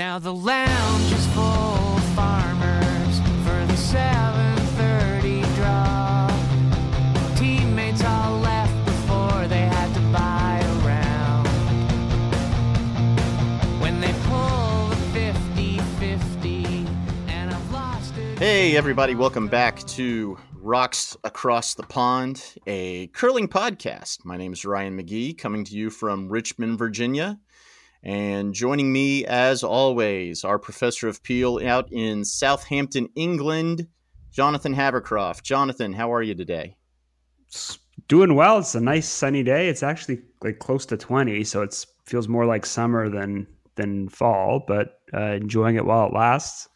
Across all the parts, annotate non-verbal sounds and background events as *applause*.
Now the lounge is full of farmers for the 7:30 draw. Teammates all left before they had to buy around. When they pull the 50-50 and I've lost it. Hey, everybody, welcome back to Rocks Across the Pond, a curling podcast. My name is Ryan McGee, coming to you from Richmond, Virginia. And joining me, as always, our professor of Peel out in Southampton, England, Jonathan Habercroft. Jonathan, how are you today? Doing well. It's a nice sunny day. It's actually like close to 20, so it feels more like summer than than fall, but uh, enjoying it while it lasts.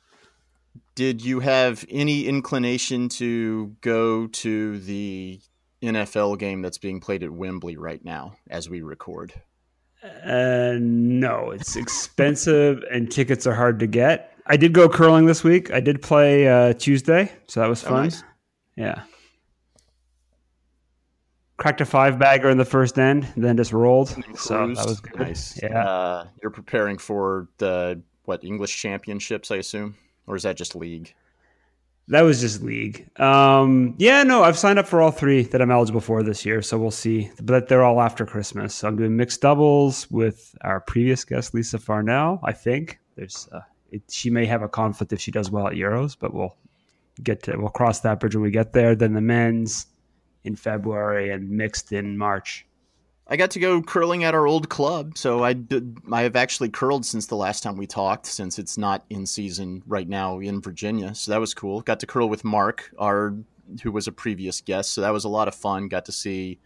Did you have any inclination to go to the NFL game that's being played at Wembley right now as we record? Uh, no, it's expensive and tickets are hard to get. I did go curling this week. I did play uh, Tuesday, so that was Oh, fun. nice. Yeah. Cracked a five bagger in the first end, then just rolled. So that was good. Nice. Yeah. Uh, you're preparing for the what English championships, I assume, or is that just league? That was just league. Um, yeah, no, I've signed up for all three that I'm eligible for this year, so we'll see. But they're all after Christmas. So I'm doing mixed doubles with our previous guest, Lisa Farnell. I think there's uh, it, she may have a conflict if she does well at Euros, but we'll get to we'll cross that bridge when we get there. Then the men's in February and mixed in March. I got to go curling at our old club, so I did, I have actually curled since the last time we talked, since it's not in season right now in Virginia. So that was cool. Got to curl with Mark, our who was a previous guest, so that was a lot of fun. Got to see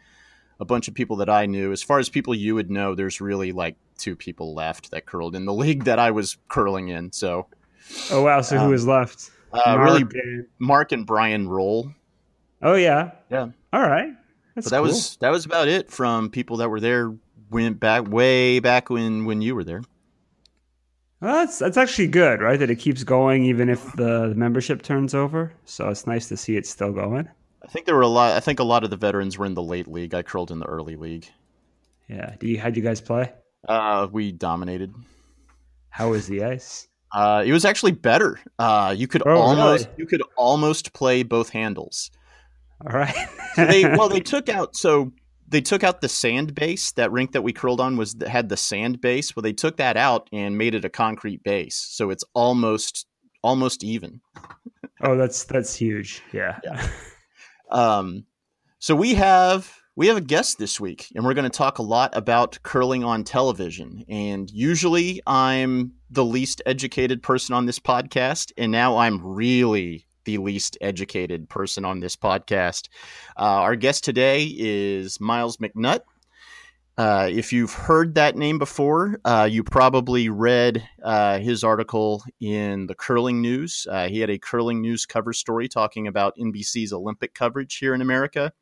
a bunch of people that I knew. As far as people you would know, there's really like two people left that curled in the *laughs* league that I was curling in. So Oh wow! So Um, who is left? uh, really, Mark and- Mark and Brian Roll. oh yeah. Yeah. All right. That's but that cool. was that was about it from people that were there went back way back when when you were there. Well, that's that's actually good, right? That it keeps going even if the membership turns over. So it's nice to see it still going. I think there were a lot. I think a lot of the veterans were in the late league. I curled in the early league. Yeah. Do you how'd you guys play? Uh, we dominated. How was the ice? Uh, it was actually better. Uh, you could Oh, almost really? you could almost play both handles. All right. So they *laughs* well they took out so they took out the sand base. That rink that we curled on was had the sand base. Well, they took that out and made it a concrete base, so it's almost almost even. oh, that's that's huge. Yeah. Um, so we have we have a guest this week, and we're going to talk a lot about curling on television. And usually, I'm the least educated person on this podcast, and now I'm really the least educated person on this podcast. Uh, our guest today is Myles McNutt. Uh, if you've heard that name before, uh, you probably read uh, his article in the Curling News. Uh, he had a Curling News cover story talking about NBC's Olympic coverage here in America.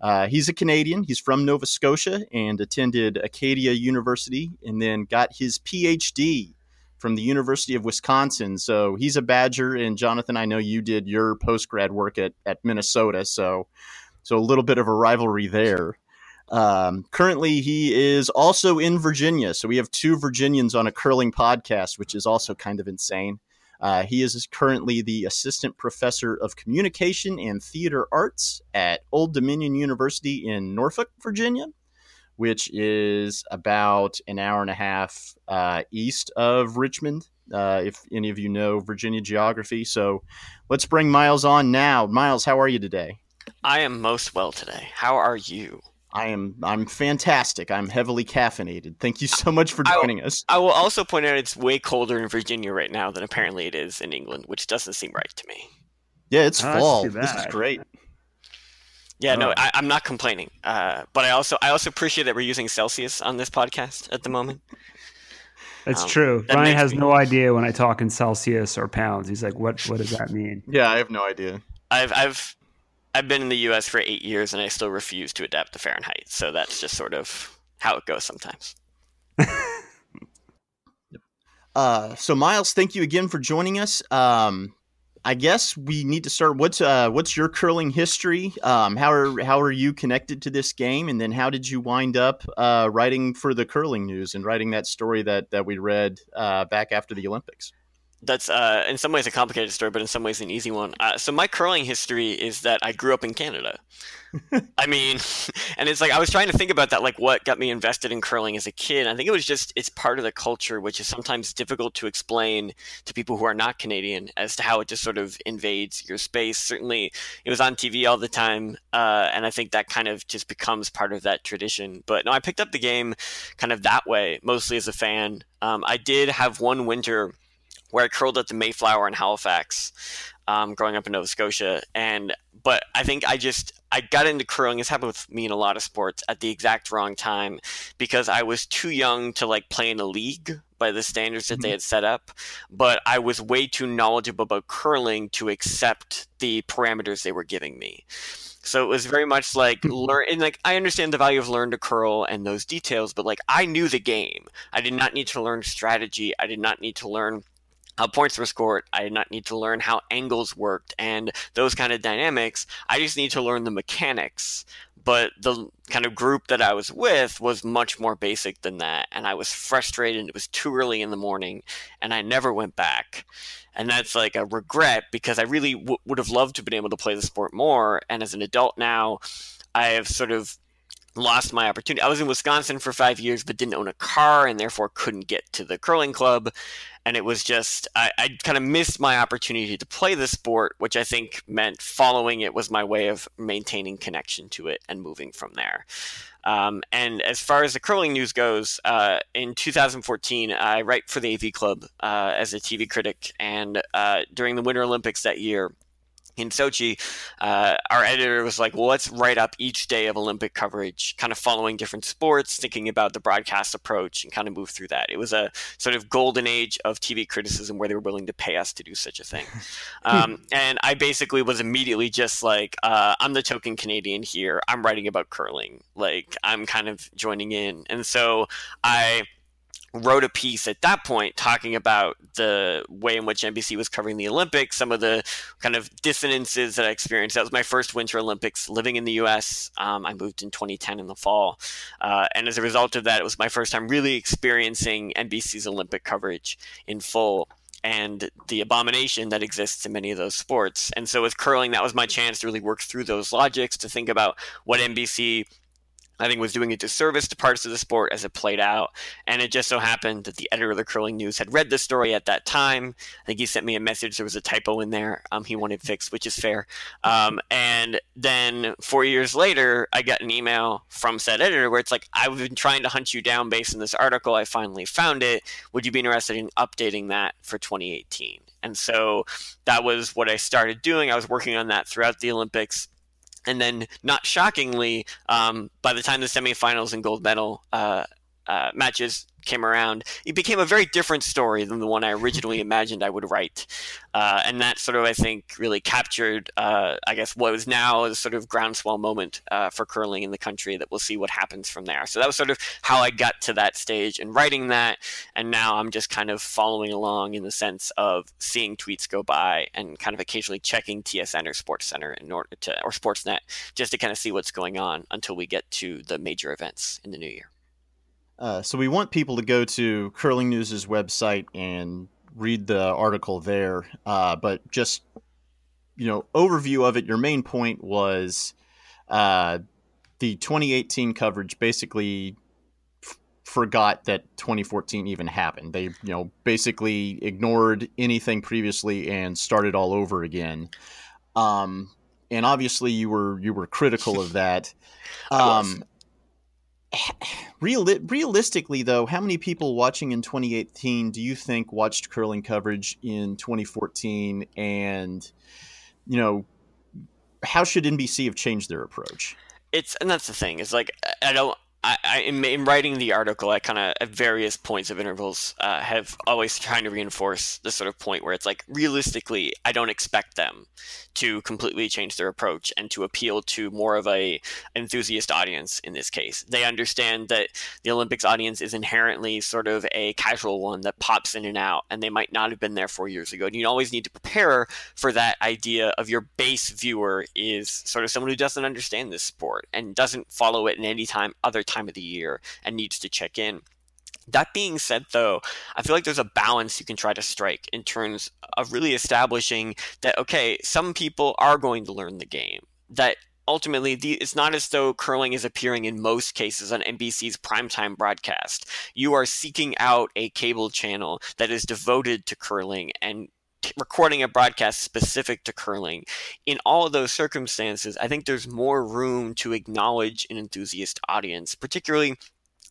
Uh, he's a Canadian. He's from Nova Scotia and attended Acadia University and then got his PhD from the University of Wisconsin. So he's a Badger. And Jonathan, I know you did your post grad work at, at Minnesota. So, so a little bit of a rivalry there. Um, currently, he is also in Virginia. So we have two Virginians on a curling podcast, which is also kind of insane. Uh, he is currently the assistant professor of communication and theater arts at Old Dominion University in Norfolk, Virginia, which is about an hour and a half uh, east of Richmond. Uh, if any of you know Virginia geography, so let's bring Myles on now. Myles, how are you today? I am most well today. How are you? I am I'm fantastic. I'm heavily caffeinated. Thank you so much for I- joining us. I will also point out it's way colder in Virginia right now than apparently it is in England, which doesn't seem right to me. Yeah, it's Oh, fall. This is great. Yeah, no, Oh. I, I'm not complaining. Uh, but I also I also appreciate that we're using Celsius on this podcast at the moment. That's Um, true. that Brian has me- no idea when I talk in Celsius or pounds. He's like, "What? What does that mean?" Yeah, I have no idea. I've I've I've been in the U.S. for eight years and I still refuse to adapt to Fahrenheit. So that's just sort of how it goes sometimes. *laughs* Uh, so Myles, thank you again for joining us. Um, I guess we need to start. What's uh, what's your curling history? Um, how are how are you connected to this game? And then how did you wind up uh, writing for the curling news and writing that story that that we read uh, back after the Olympics? That's uh, in some ways a complicated story, but in some ways an easy one. Uh, so my curling history is that I grew up in Canada. *laughs* I mean, *laughs* and it's like I was trying to think about that, like what got me invested in curling as a kid. I think it was just it's part of the culture, which is sometimes difficult to explain to people who are not Canadian as to how it just sort of invades your space. Certainly, it was on TV all the time, uh, and I think that kind of just becomes part of that tradition. But no, I picked up the game kind of that way, mostly as a fan. Um, I did have one winter where I curled at the Mayflower in Halifax, um, growing up in Nova Scotia. And but I think I just I got into curling. It's happened with me in a lot of sports at the exact wrong time because I was too young to like play in a league by the standards that mm-hmm. they had set up. But I was way too knowledgeable about curling to accept the parameters they were giving me. So it was very much like hmm. learn and like I understand the value of learn to curl and those details, but like I knew the game. I did not need to learn strategy. I did not need to learn how points were scored. I did not need to learn how angles worked and those kind of dynamics. I just need to learn the mechanics. But the kind of group that I was with was much more basic than that. And I was frustrated. It was too early in the morning and I never went back. And that's like a regret because I really w- would have loved to have been able to play the sport more. And as an adult now, I have sort of lost my opportunity. I was in Wisconsin for five years, but didn't own a car and therefore couldn't get to the curling club. And it was just, I, I kind of missed my opportunity to play the sport, which I think meant following it was my way of maintaining connection to it and moving from there. Um, and as far as the curling news goes, uh, in 2014, I write for the AV Club uh, as a TV critic. And uh, during the Winter Olympics that year, in Sochi, uh, our editor was like, well, let's write up each day of Olympic coverage, kind of following different sports, thinking about the broadcast approach, and kind of move through that. It was a sort of golden age of TV criticism where they were willing to pay us to do such a thing. *laughs* um, and I basically was immediately just like, uh, I'm the token Canadian here. I'm writing about curling. Like, I'm kind of joining in. And so I wrote a piece at that point talking about the way in which NBC was covering the Olympics, some of the kind of dissonances that I experienced. That was my first Winter Olympics living in the US. Um, I moved in 2010 in the fall. Uh, and as a result of that, it was my first time really experiencing NBC's Olympic coverage in full and the abomination that exists in many of those sports. And so with curling, that was my chance to really work through those logics, to think about what NBC I think was doing a disservice to parts of the sport as it played out. And it just so happened that the editor of the Curling News had read the story at that time. I think he sent me a message. There was a typo in there. Um, he wanted fixed, which is fair. Um, and then four years later, I got an email from said editor where it's like, I've been trying to hunt you down based on this article. I finally found it. Would you be interested in updating that for 2018? And so that was what I started doing. I was working on that throughout the Olympics and then, not shockingly, um, by the time the semifinals and gold medal uh, uh, matches came around, it became a very different story than the one I originally *laughs* imagined I would write. Uh, and that sort of, I think, really captured, uh, I guess, what was now a sort of groundswell moment uh, for curling in the country that we'll see what happens from there. So that was sort of how I got to that stage and writing that. And now I'm just kind of following along in the sense of seeing tweets go by and kind of occasionally checking TSN or Sports Center in order to, or Sportsnet, just to kind of see what's going on until we get to the major events in the new year. Uh, so we want people to go to Curling News's website and read the article there. Uh, but just you know, overview of it. Your main point was uh, the 2018 coverage basically f- forgot that 2014 even happened. They you know basically ignored anything previously and started all over again. Um, and obviously you were you were critical of that. *laughs* Um, *sighs* Real, realistically, though, how many people watching in 2018 do you think watched curling coverage in 2014? And, you know, how should NBC have changed their approach? It's and that's the thing. It's like I don't I, I in, in, writing the article, I kind of at various points of intervals uh, have always trying to reinforce this sort of point where it's like realistically, I don't expect them to completely change their approach and to appeal to more of a enthusiast audience in this case. They understand that the Olympics audience is inherently sort of a casual one that pops in and out, and they might not have been there four years ago. And you always need to prepare for that idea of your base viewer is sort of someone who doesn't understand this sport and doesn't follow it in any time other time of the year and needs to check in. That being said, though, I feel like there's a balance you can try to strike in terms of really establishing that, okay, some people are going to learn the game. That ultimately, the, it's not as though curling is appearing in most cases on NBC's primetime broadcast. You are seeking out a cable channel that is devoted to curling and recording a broadcast specific to curling. In all of those circumstances, I think there's more room to acknowledge an enthusiast audience, particularly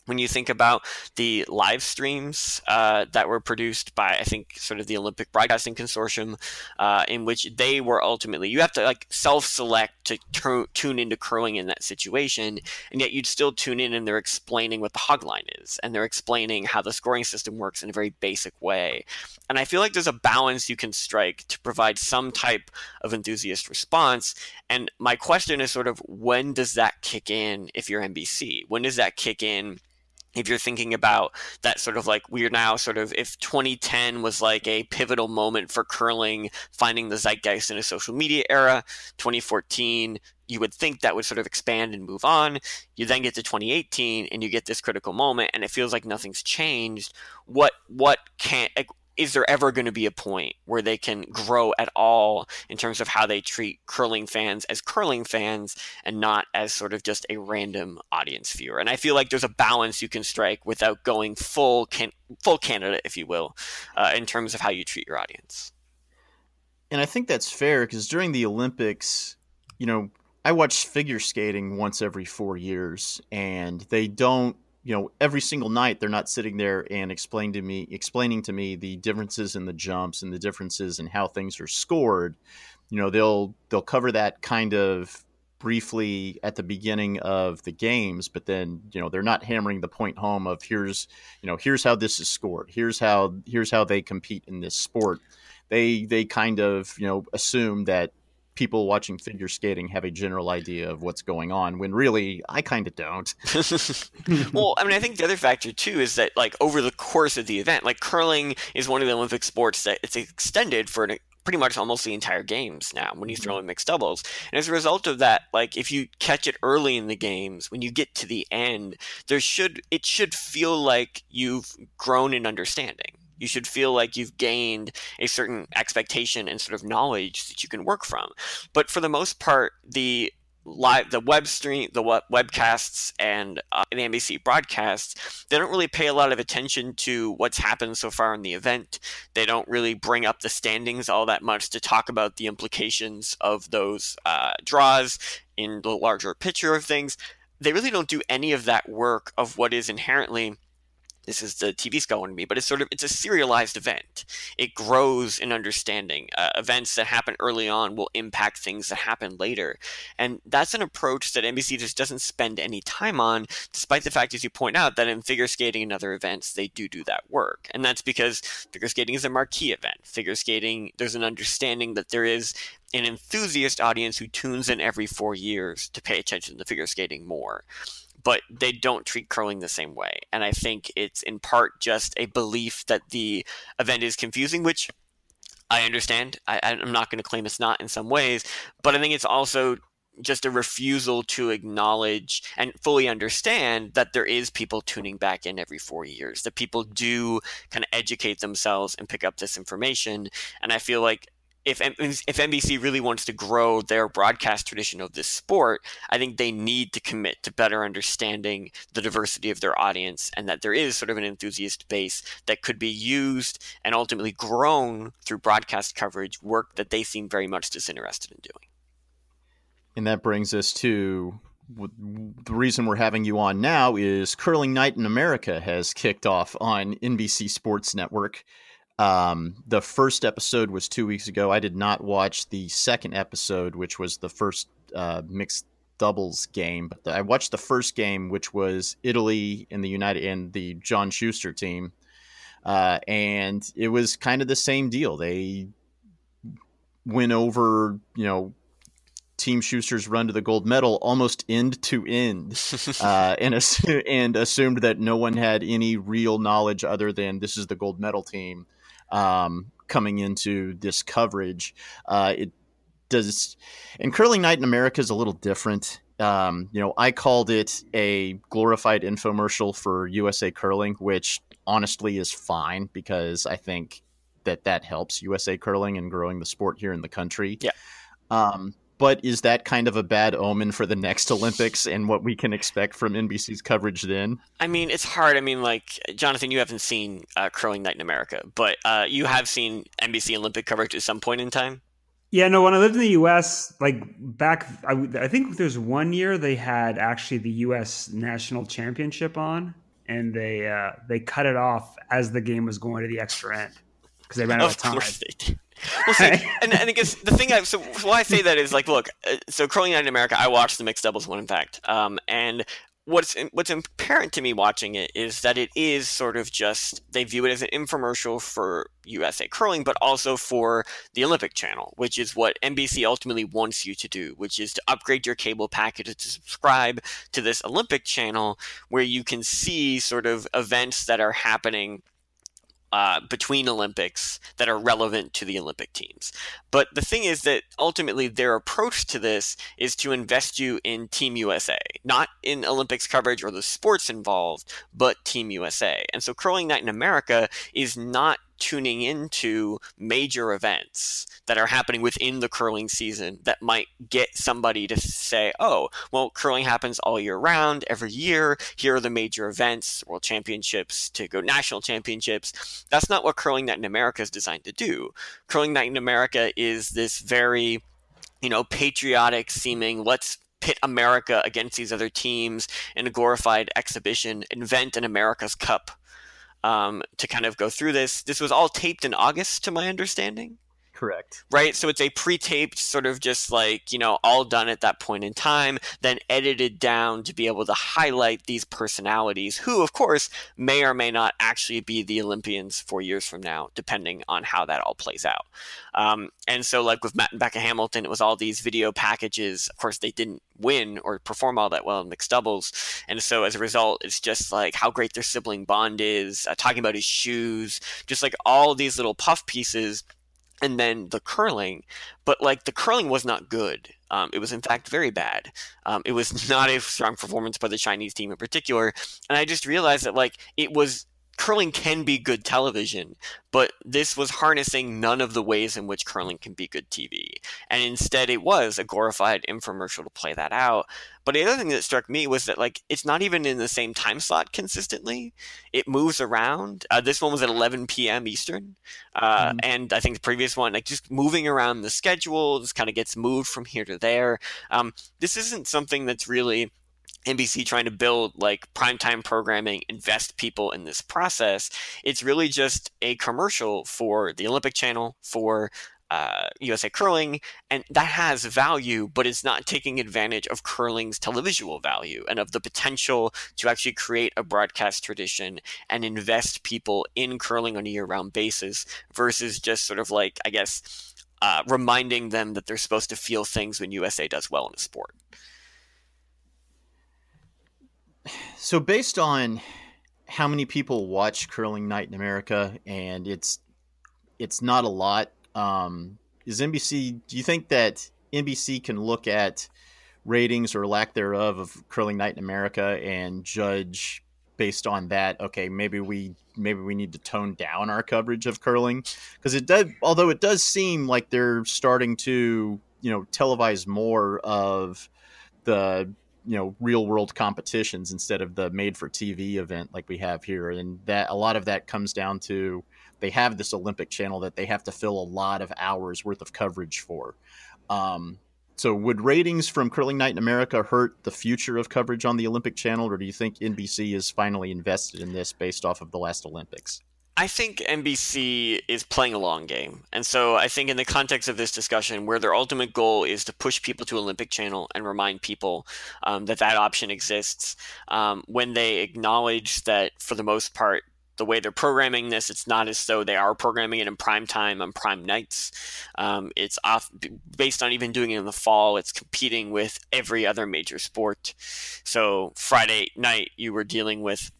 when you think about the live streams uh, that were produced by I think sort of the Olympic Broadcasting Consortium, uh, in which they were ultimately you have to like self-select to t- tune into curling in that situation, and yet you'd still tune in and they're explaining what the hog line is and they're explaining how the scoring system works in a very basic way, and I feel like there's a balance you can strike to provide some type of enthusiast response. And my question is sort of when does that kick in if you're NBC? When does that kick in? If you're thinking about that sort of like we're now sort of if 2010 was like a pivotal moment for curling finding the zeitgeist in a social media era 2014 you would think that would sort of expand and move on. You then get to 2018 and you get this critical moment and it feels like nothing's changed. What what can is there ever going to be a point where they can grow at all in terms of how they treat curling fans as curling fans and not as sort of just a random audience viewer? And I feel like there's a balance you can strike without going full can- full Canada, if you will, uh, in terms of how you treat your audience. And I think that's fair because during the Olympics, you know, I watch figure skating once every four years, and they don't you know every single night they're not sitting there and explain to me explaining to me the differences in the jumps and the differences in how things are scored. You know they'll they'll cover that kind of briefly at the beginning of the games but then you know they're not hammering the point home of here's you know here's how this is scored. Here's how here's how they compete in this sport. They they kind of you know assume that people watching figure skating have a general idea of what's going on when really I kind of don't. *laughs* *laughs* well, I mean, I think the other factor too is that like over the course of the event, like curling is one of the Olympic sports that it's extended for an pretty much almost the entire games now when you throw mm-hmm. in mixed doubles. And as a result of that, like if you catch it early in the games, when you get to the end, there should it should feel like you've grown in understanding. You should feel like you've gained a certain expectation and sort of knowledge that you can work from. But for the most part, the live the web stream the web, webcasts and uh, the NBC broadcasts they don't really pay a lot of attention to what's happened so far in the event they don't really bring up the standings all that much to talk about the implications of those uh, draws in the larger picture of things they really don't do any of that work of what is inherently this is the TV going to me, but it's sort of it's a serialized event. It grows in understanding. Uh, events that happen early on will impact things that happen later, and that's an approach that NBC just doesn't spend any time on, despite the fact, as you point out, that in figure skating and other events they do do that work, and that's because figure skating is a marquee event. Figure skating, there's an understanding that there is an enthusiast audience who tunes in every four years to pay attention to figure skating more but they don't treat curling the same way. And I think it's in part just a belief that the event is confusing, which I understand. I, am not going to claim it's not in some ways, but I think it's also just a refusal to acknowledge and fully understand that there is people tuning back in every four years, that people do kind of educate themselves and pick up this information. And I feel like if if NBC really wants to grow their broadcast tradition of this sport, I think they need to commit to better understanding the diversity of their audience and that there is sort of an enthusiast base that could be used and ultimately grown through broadcast coverage, work that they seem very much disinterested in doing. And that brings us to the reason we're having you on now is Curling Night in America has kicked off on NBC Sports Network. Um, the first episode was two weeks ago. I did not watch the second episode, which was the first uh, mixed doubles game. But I watched the first game, which was Italy and the United and the John Shuster team, uh, and it was kind of the same deal. They went over, you know, Team Shuster's run to the gold medal almost end to end, *laughs* uh, and assu- *laughs* and assumed that no one had any real knowledge other than this is the gold medal team um, coming into this coverage. Uh, it does, and curling night in America is a little different. Um, you know, I called it a glorified infomercial for USA Curling, which honestly is fine because I think that that helps USA Curling and growing the sport here in the country. Yeah. Um, but is that kind of a bad omen for the next Olympics and what we can expect from NBC's coverage then? I mean, it's hard. I mean, like Jonathan, you haven't seen uh, Curling Night in America, but uh, you have seen NBC Olympic coverage at some point in time. Yeah, no. When I lived in the U.S., like back, I, I think there's one year they had actually the U.S. national championship on, and they uh, they cut it off as the game was going to the extra end because they ran out of, Of time. Course they did. Well, see, and, and I guess the thing I so why I say that is like, look, uh, so Curling Night in America, I watched the mixed doubles one, in fact, um, and what's what's apparent to me watching it is that it is sort of just they view it as an infomercial for USA curling, but also for the Olympic Channel, which is what NBC ultimately wants you to do, which is to upgrade your cable package to subscribe to this Olympic Channel, where you can see sort of events that are happening uh, between Olympics that are relevant to the Olympic teams. But the thing is that ultimately their approach to this is to invest you in Team USA, not in Olympics coverage or the sports involved, but Team USA. And so Curling Night in America is not tuning into major events that are happening within the curling season that might get somebody to say, oh, well, curling happens all year round, every year. Here are the major events, world championships, to go national championships. That's not what Curling Night in America is designed to do. Curling Night in America is this very, you know, patriotic seeming, let's pit America against these other teams in a glorified exhibition, invent an America's Cup um, to kind of go through this. This was all taped in August, to my understanding. Correct. Right, so it's a pre-taped sort of just like you know all done at that point in time, then edited down to be able to highlight these personalities, who of course may or may not actually be the Olympians four years from now, depending on how that all plays out. Um, and so, like with Matt and Becca Hamilton, it was all these video packages. Of course, they didn't win or perform all that well in mixed doubles, and so as a result, it's just like how great their sibling bond is. Uh, talking about his shoes, just like all these little puff pieces and then the curling but like the curling was not good. Um, it was in fact very bad. Um, it was *laughs* not a strong performance by the chinese team in particular and i just realized that like it was curling can be good television but this was harnessing none of the ways in which curling can be good tv and instead it was a glorified infomercial to play that out. But the other thing that struck me was that like it's not even in the same time slot consistently. It moves around. Uh, this one was at 11 p.m eastern uh, Mhm. and i think the previous one like just moving around the schedule just kind of gets moved from here to there. Um, this isn't something that's really NBC trying to build like primetime programming, invest people in this process. It's really just a commercial for the Olympic Channel, for uh, USA Curling, and that has value, but it's not taking advantage of curling's televisual value and of the potential to actually create a broadcast tradition and invest people in curling on a year round basis versus just sort of like, I guess, uh, reminding them that they're supposed to feel things when USA does well in a sport. So based on how many people watch curling night in America, and it's it's not a lot. Um, is NBC? Do you think that NBC can look at ratings or lack thereof of curling night in America and judge based on that? Okay, maybe we maybe we need to tone down our coverage of curling because it does. Although it does seem like they're starting to you know televise more of the you know real world competitions instead of the made for TV event like we have here. And that a lot of that comes down to they have this Olympic channel that they have to fill a lot of hours worth of coverage for. Um, so would ratings from curling night in America hurt the future of coverage on the Olympic channel or do you think NBC is finally invested in this based off of the last Olympics I think NBC is playing a long game. And so I think in the context of this discussion, where their ultimate goal is to push people to Olympic Channel and remind people um, that that option exists, um, when they acknowledge that for the most part, the way they're programming this, it's not as though they are programming it in prime time on prime nights. Um, it's off based on even doing it in the fall. It's competing with every other major sport. So Friday night, you were dealing with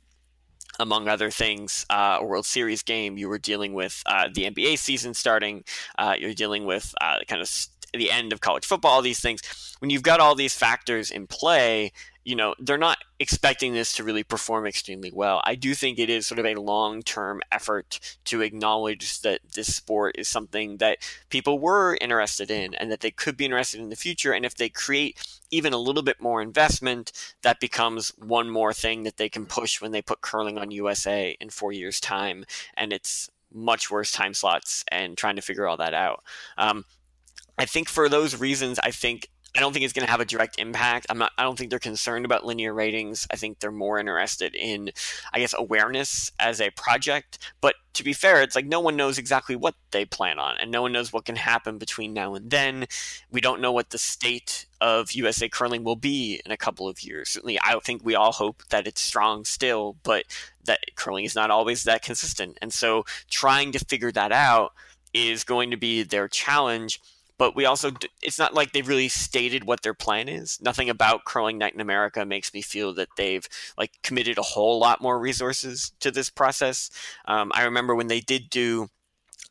among other things, uh, a World Series game. You were dealing with uh, the NBA season starting. Uh, you're dealing with uh, kind of the end of college football. All These things. When you've got all these factors in play, you know they're not expecting this to really perform extremely well. I do think it is sort of a long-term effort to acknowledge that this sport is something that people were interested in and that they could be interested in the future. And if they create even a little bit more investment, that becomes one more thing that they can push when they put curling on USA in four years' time. And it's much worse time slots and trying to figure all that out. Um, I think for those reasons, I think I don't think it's going to have a direct impact. I'm not. I don't think they're concerned about linear ratings. I think they're more interested in, I guess, awareness as a project. But to be fair, it's like no one knows exactly what they plan on, and no one knows what can happen between now and then. We don't know what the state of USA curling will be in a couple of years. Certainly, I think we all hope that it's strong still, but that curling is not always that consistent, and so trying to figure that out is going to be their challenge but we also it's not like they've really stated what their plan is nothing about curling night in america makes me feel that they've like committed a whole lot more resources to this process um, i remember when they did do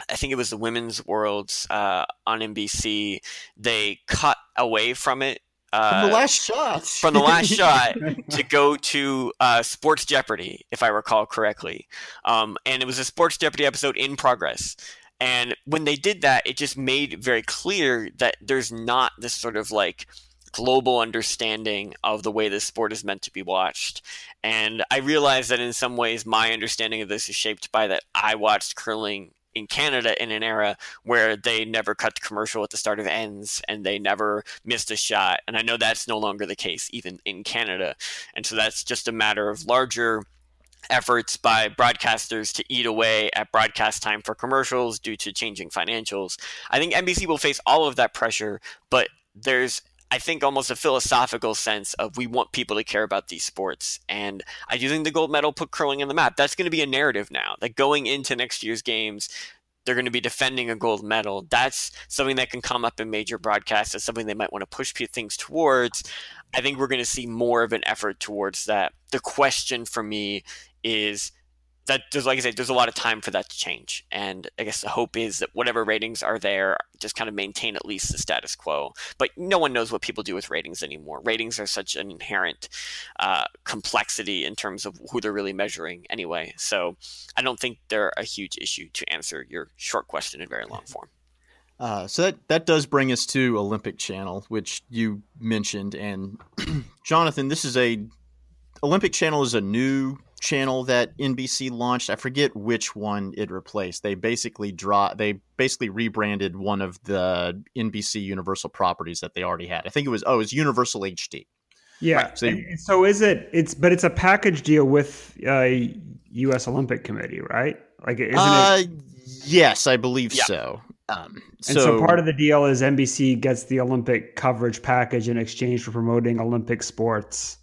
I think it was the Women's Worlds uh, on NBC. They cut away from it uh, from the last shot. from the last *laughs* shot to go to uh, Sports Jeopardy, if I recall correctly. Um, and it was a Sports Jeopardy episode in progress. And when they did that, it just made very clear that there's not this sort of like global understanding of the way this sport is meant to be watched. And I realize that in some ways, my understanding of this is shaped by that I watched curling in Canada in an era where they never cut the commercial at the start of ends and they never missed a shot. And I know that's no longer the case, even in Canada. And so that's just a matter of larger efforts by broadcasters to eat away at broadcast time for commercials due to changing financials. I think NBC will face all of that pressure, but there's I think almost a philosophical sense of we want people to care about these sports. And I do think the gold medal put curling on the map. That's going to be a narrative now. That going into next year's games, they're going to be defending a gold medal. That's something that can come up in major broadcasts. That's something they might want to push things towards. I think we're going to see more of an effort towards that. The question for me is that there's like I said, there's a lot of time for that to change. And I guess the hope is that whatever ratings are there, just kind of maintain at least the status quo. But no one knows what people do with ratings anymore. Ratings are such an inherent uh, complexity in terms of who they're really measuring anyway. So I don't think they're a huge issue to answer your short question in very long form. Uh, so that that does bring us to Olympic Channel, which you mentioned, and *clears throat* Jonathan, this is a Olympic Channel is a new channel that NBC launched. I forget which one it replaced. They basically draw they basically rebranded one of the NBC Universal properties that they already had. I think it was oh, it was Universal HD. Yeah. Right. So, so, is it it's but it's a package deal with uh US Olympic Committee, right? Like isn't uh, it Yes, I believe yeah. so. Um, and so, so part of the deal is NBC gets the Olympic coverage package in exchange for promoting Olympic sports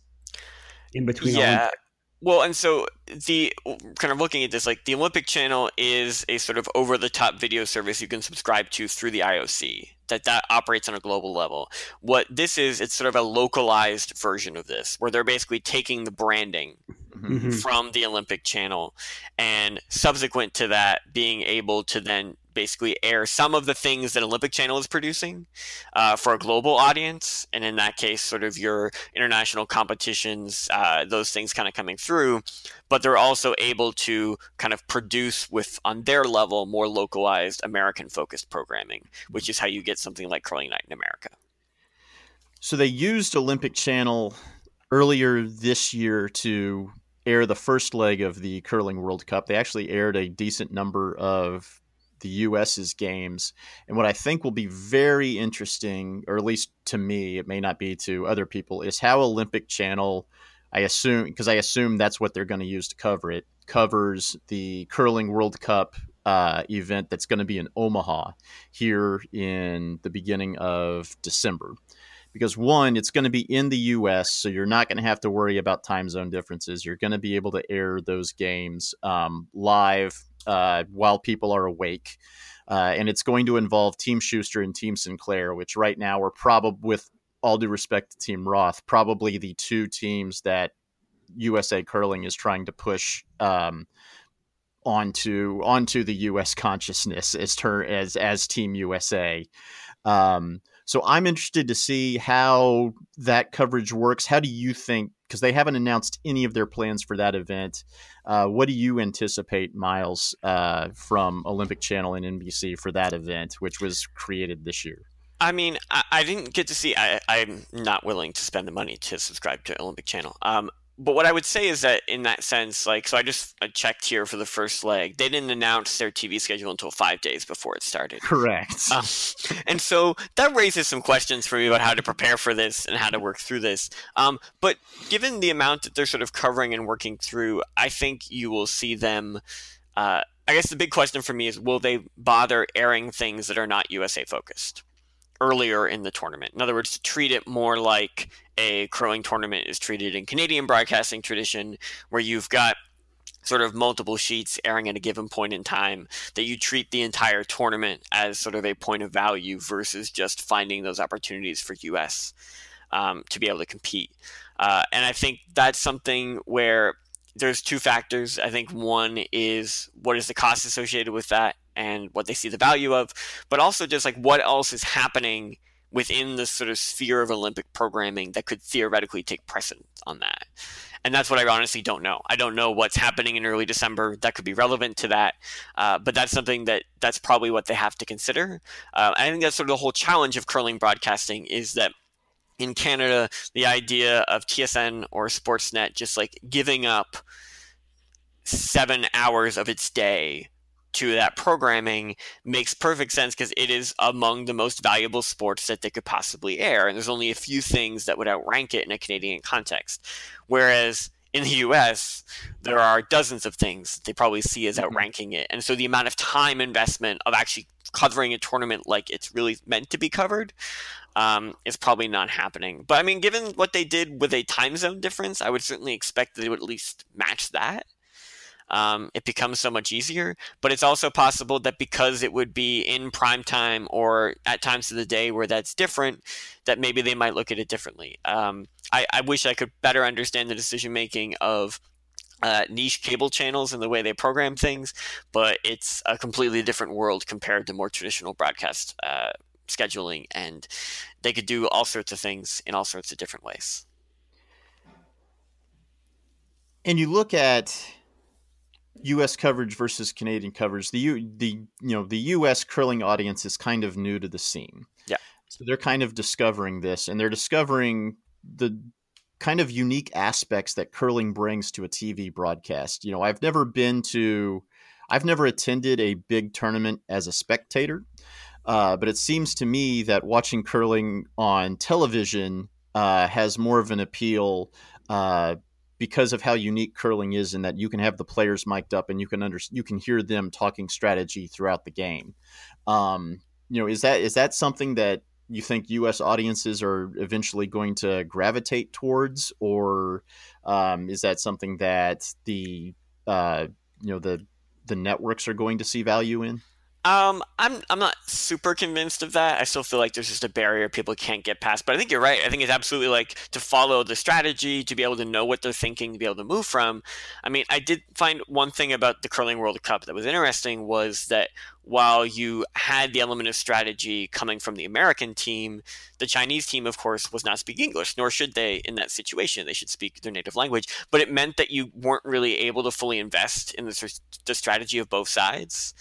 in between yeah. Olympic well, and so the kind of looking at this, like the Olympic Channel is a sort of over the top video service you can subscribe to through the IOC that that operates on a global level. What this is, it's sort of a localized version of this, where they're basically taking the branding mm-hmm. from the Olympic Channel and subsequent to that being able to then basically air some of the things that Olympic Channel is producing uh, for a global audience, and in that case, sort of your international competitions, uh, those things kind of coming through. But they're also able to kind of produce with on their level more localized American focused programming, which is how you get something like Curling Night in America. So they used Olympic Channel earlier this year to air the first leg of the curling World Cup. They actually aired a decent number of the US's games. And what I think will be very interesting, or at least to me, it may not be to other people, is how Olympic Channel, I assume, because I assume that's what they're going to use to cover it, covers the Curling World Cup uh, event that's going to be in Omaha here in the beginning of December. Because one, it's going to be in the U.S., so you're not going to have to worry about time zone differences. You're going to be able to air those games um, live uh, while people are awake. Uh, and it's going to involve Team Shuster and Team Sinclair, which right now are probably, with all due respect to Team Roth, probably the two teams that USA Curling is trying to push um, onto onto the U.S. *laughs* consciousness as ter- as as Team USA. Um, so I'm interested to see how that coverage works. How do you think? Because they haven't announced any of their plans for that event. Uh, what do you anticipate, Myles, uh, from Olympic Channel and NBC for that event, which was created this year? I mean, I, I didn't get to see. I, I'm not willing to spend the money to subscribe to Olympic Channel. Um, but what I would say is that in that sense, like, so I just I checked here for the first leg. They didn't announce their TV schedule until five days before it started. Correct. Um, and so that raises some questions for me about how to prepare for this and how to work through this. Um, but given the amount that they're sort of covering and working through, I think you will see them. Uh, I guess the big question for me is will they bother airing things that are not USA focused? Earlier in the tournament. In other words, to treat it more like a crowing tournament is treated in Canadian broadcasting tradition, where you've got sort of multiple sheets airing at a given point in time, that you treat the entire tournament as sort of a point of value versus just finding those opportunities for US um, to be able to compete. Uh, and I think that's something where there's two factors. I think one is what is the cost associated with that and what they see the value of, but also just like what else is happening within the sort of sphere of Olympic programming that could theoretically take precedence on that. And that's what I honestly don't know. I don't know what's happening in early December that could be relevant to that, uh, but that's something that that's probably what they have to consider. Uh, I think that's sort of the whole challenge of curling broadcasting is that in Canada, the idea of TSN or Sportsnet just like giving up seven hours of its day to that programming makes perfect sense because it is among the most valuable sports that they could possibly air. And there's only a few things that would outrank it in a Canadian context. Whereas in the US, there are dozens of things they probably see as mm-hmm. outranking it. And so the amount of time investment of actually covering a tournament like it's really meant to be covered um, is probably not happening. But I mean, given what they did with a time zone difference, I would certainly expect that they would at least match that um, it becomes so much easier. But it's also possible that because it would be in prime time or at times of the day where that's different, that maybe they might look at it differently. Um, I, I wish I could better understand the decision making of uh, niche cable channels and the way they program things, but it's a completely different world compared to more traditional broadcast uh, scheduling, and they could do all sorts of things in all sorts of different ways. And you look at U.S. coverage versus Canadian coverage. The U, the you know the U.S. curling audience is kind of new to the scene. Yeah, so they're kind of discovering this, and they're discovering the kind of unique aspects that curling brings to a TV broadcast. You know, I've never been to, I've never attended a big tournament as a spectator, uh, but it seems to me that watching curling on television uh, has more of an appeal. Uh, because of how unique curling is in that you can have the players mic'd up and you can under you can hear them talking strategy throughout the game. Um, you know, is that is that something that you think U.S. audiences are eventually going to gravitate towards, or um, is that something that the uh, you know the the networks are going to see value in? Um, I'm I'm not super convinced of that. I still feel like there's just a barrier people can't get past. But I think you're right. I think it's absolutely like to follow the strategy, to be able to know what they're thinking, to be able to move from. I mean, I did find one thing about the curling World Cup that was interesting was that while you had the element of strategy coming from the American team, the Chinese team, of course, was not speaking English, nor should they in that situation. They should speak their native language. But it meant that you weren't really able to fully invest in the, the strategy of both sides.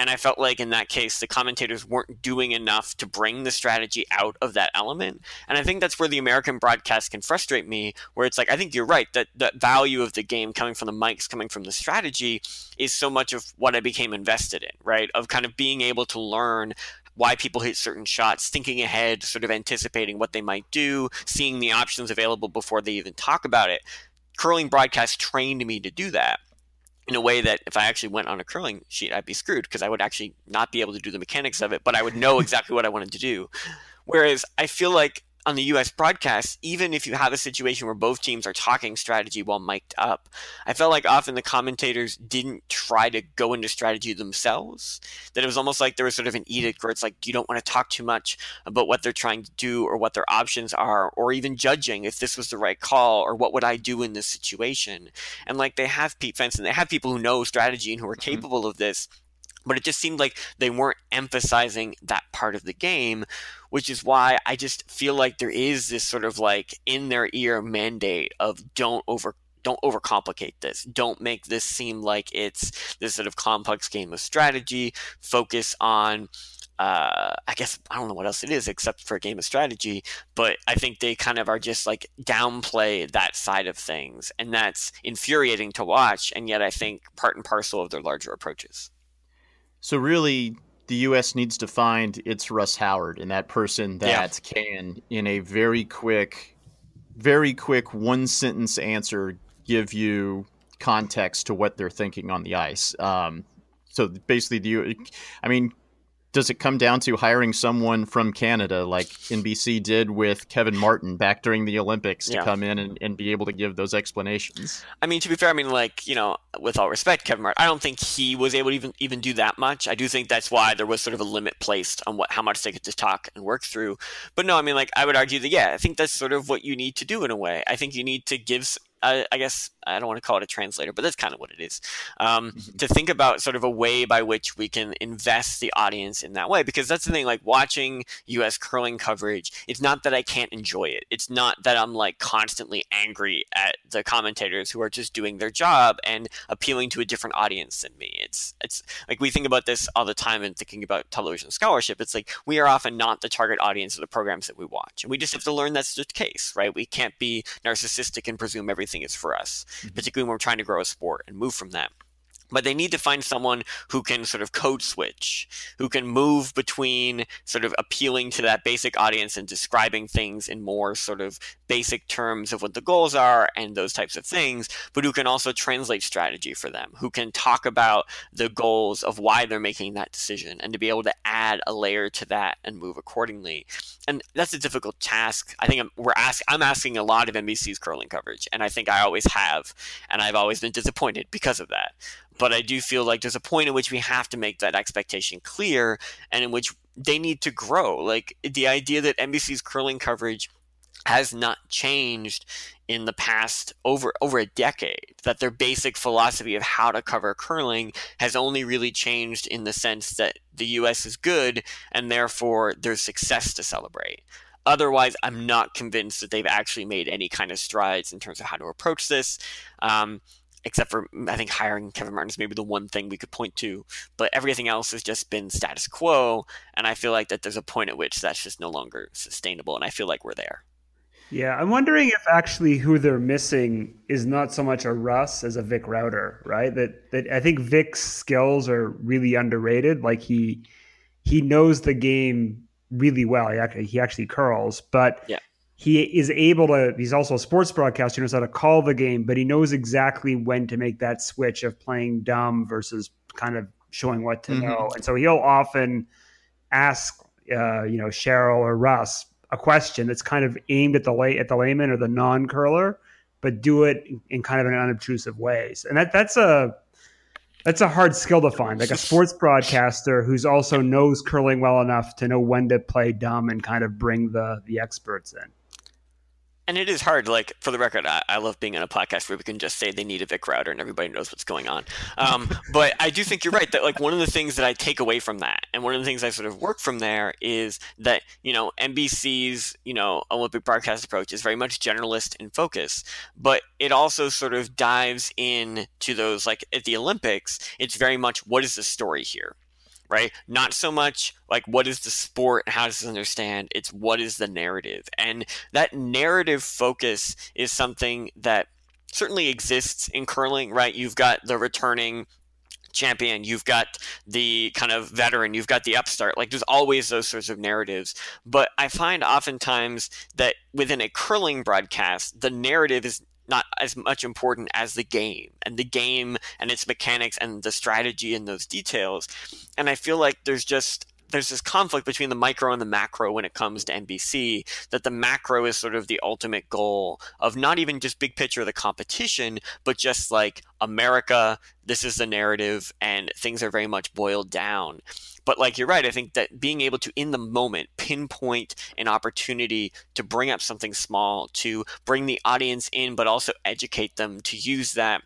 And I felt like in that case, the commentators weren't doing enough to bring the strategy out of that element. And I think that's where the American broadcast can frustrate me, where it's like, I think you're right, that the value of the game coming from the mics, coming from the strategy, is so much of what I became invested in, right? Of kind of being able to learn why people hit certain shots, thinking ahead, sort of anticipating what they might do, seeing the options available before they even talk about it. Curling broadcast trained me to do that. In a way that if I actually went on a curling sheet, I'd be screwed because I would actually not be able to do the mechanics of it, but I would know exactly what I wanted to do. Whereas I feel like on the US broadcast, even if you have a situation where both teams are talking strategy while mic'd up, I felt like often the commentators didn't try to go into strategy themselves. That it was almost like there was sort of an edict where it's like, you don't want to talk too much about what they're trying to do or what their options are, or even judging if this was the right call or what would I do in this situation. And like they have Pete Fenson, they have people who know strategy and who are mm-hmm. capable of this but it just seemed like they weren't emphasizing that part of the game which is why i just feel like there is this sort of like in their ear mandate of don't over don't overcomplicate this don't make this seem like it's this sort of complex game of strategy focus on uh, I guess I don't know what else it is except for a game of strategy, but I think they kind of are just like downplay that side of things, and that's infuriating to watch. And yet, I think part and parcel of their larger approaches. So really, the U.S. needs to find its Russ Howard and that person that yeah. can, in a very quick, very quick one sentence answer, give you context to what they're thinking on the ice. Um, so basically, do you? I mean, does it come down to hiring someone from Canada like NBC did with Kevin Martin back during the Olympics to yeah. come in and, and be able to give those explanations? I mean, to be fair, I mean, like, you know, with all respect, Kevin Martin, I don't think he was able to even, even do that much. I do think that's why there was sort of a limit placed on what how much they could just talk and work through. But no, I mean, like, I would argue that, yeah, I think that's sort of what you need to do in a way. I think you need to give I, I, guess I don't want to call it a translator, but that's kind of what it is. Um, mm-hmm. To think about sort of a way by which we can invest the audience in that way, because that's the thing. Like watching U.S. curling coverage, it's not that I can't enjoy it. It's not that I'm like constantly angry at the commentators who are just doing their job and appealing to a different audience than me. It's it's like we think about this all the time and thinking about television scholarship. It's like we are often not the target audience of the programs that we watch, and we just have to learn that's the case, right? We can't be narcissistic and presume everything everything is for us, mm-hmm. particularly when we're trying to grow a sport and move from that but they need to find someone who can sort of code switch, who can move between sort of appealing to that basic audience and describing things in more sort of basic terms of what the goals are and those types of things, but who can also translate strategy for them, who can talk about the goals of why they're making that decision and to be able to add a layer to that and move accordingly. And that's a difficult task. I think I'm, we're ask, I'm asking a lot of NBC's curling coverage, and I think I always have, and I've always been disappointed because of that but I do feel like there's a point in which we have to make that expectation clear and in which they need to grow. Like the idea that NBC's curling coverage has not changed in the past over over a decade that their basic philosophy of how to cover curling has only really changed in the sense that the US is good and therefore there's success to celebrate otherwise i'm not convinced that they've actually made any kind of strides in terms of how to approach this um, except for I think hiring Kevin Martin is maybe the one thing we could point to, but everything else has just been status quo, and I feel like that there's a point at which that's just no longer sustainable, and I feel like we're there. Yeah, I'm wondering if actually who they're missing is not so much a Russ as a Vic Rauter, right? That that I think Vic's skills are really underrated. Like he he knows the game really well. He actually, he actually curls, but yeah he is able to he's also a sports broadcaster he knows how to call the game but he knows exactly when to make that switch of playing dumb versus kind of showing what to mm-hmm. know and so he'll often ask uh, you know cheryl or russ a question that's kind of aimed at the lay at the layman or the non-curler but do it in kind of an unobtrusive ways. And that that's a that's a hard skill to find. Like a sports broadcaster who's also knows curling well enough to know when to play dumb and kind of bring the the experts in and it is hard. Like for the record, I, I, love being on a podcast where we can just say they need a Vic Rauter and everybody knows what's going on. Um, *laughs* but I do think you're right that like one of the things that I take away from that, and one of the things I sort of work from there is that you know NBC's you know Olympic broadcast approach is very much generalist in focus, but it also sort of dives in to those like at the Olympics. It's very much what is the story here right? Not so much like what is the sport and how does it understand, it's what is the narrative. And that narrative focus is something that certainly exists in curling, right? You've got the returning champion, you've got the kind of veteran, you've got the upstart. Like there's always those sorts of narratives. But I find oftentimes that within a curling broadcast, the narrative is not as much important as the game and the game and its mechanics and the strategy and those details. And I feel like there's just there's this conflict between the micro and the macro when it comes to NBC that the macro is sort of the ultimate goal of not even just big picture of the competition, but just like America, this is the narrative, and things are very much boiled down. But like you're right, I think that being able to in the moment pinpoint an opportunity to bring up something small, to bring the audience in, but also educate them to use that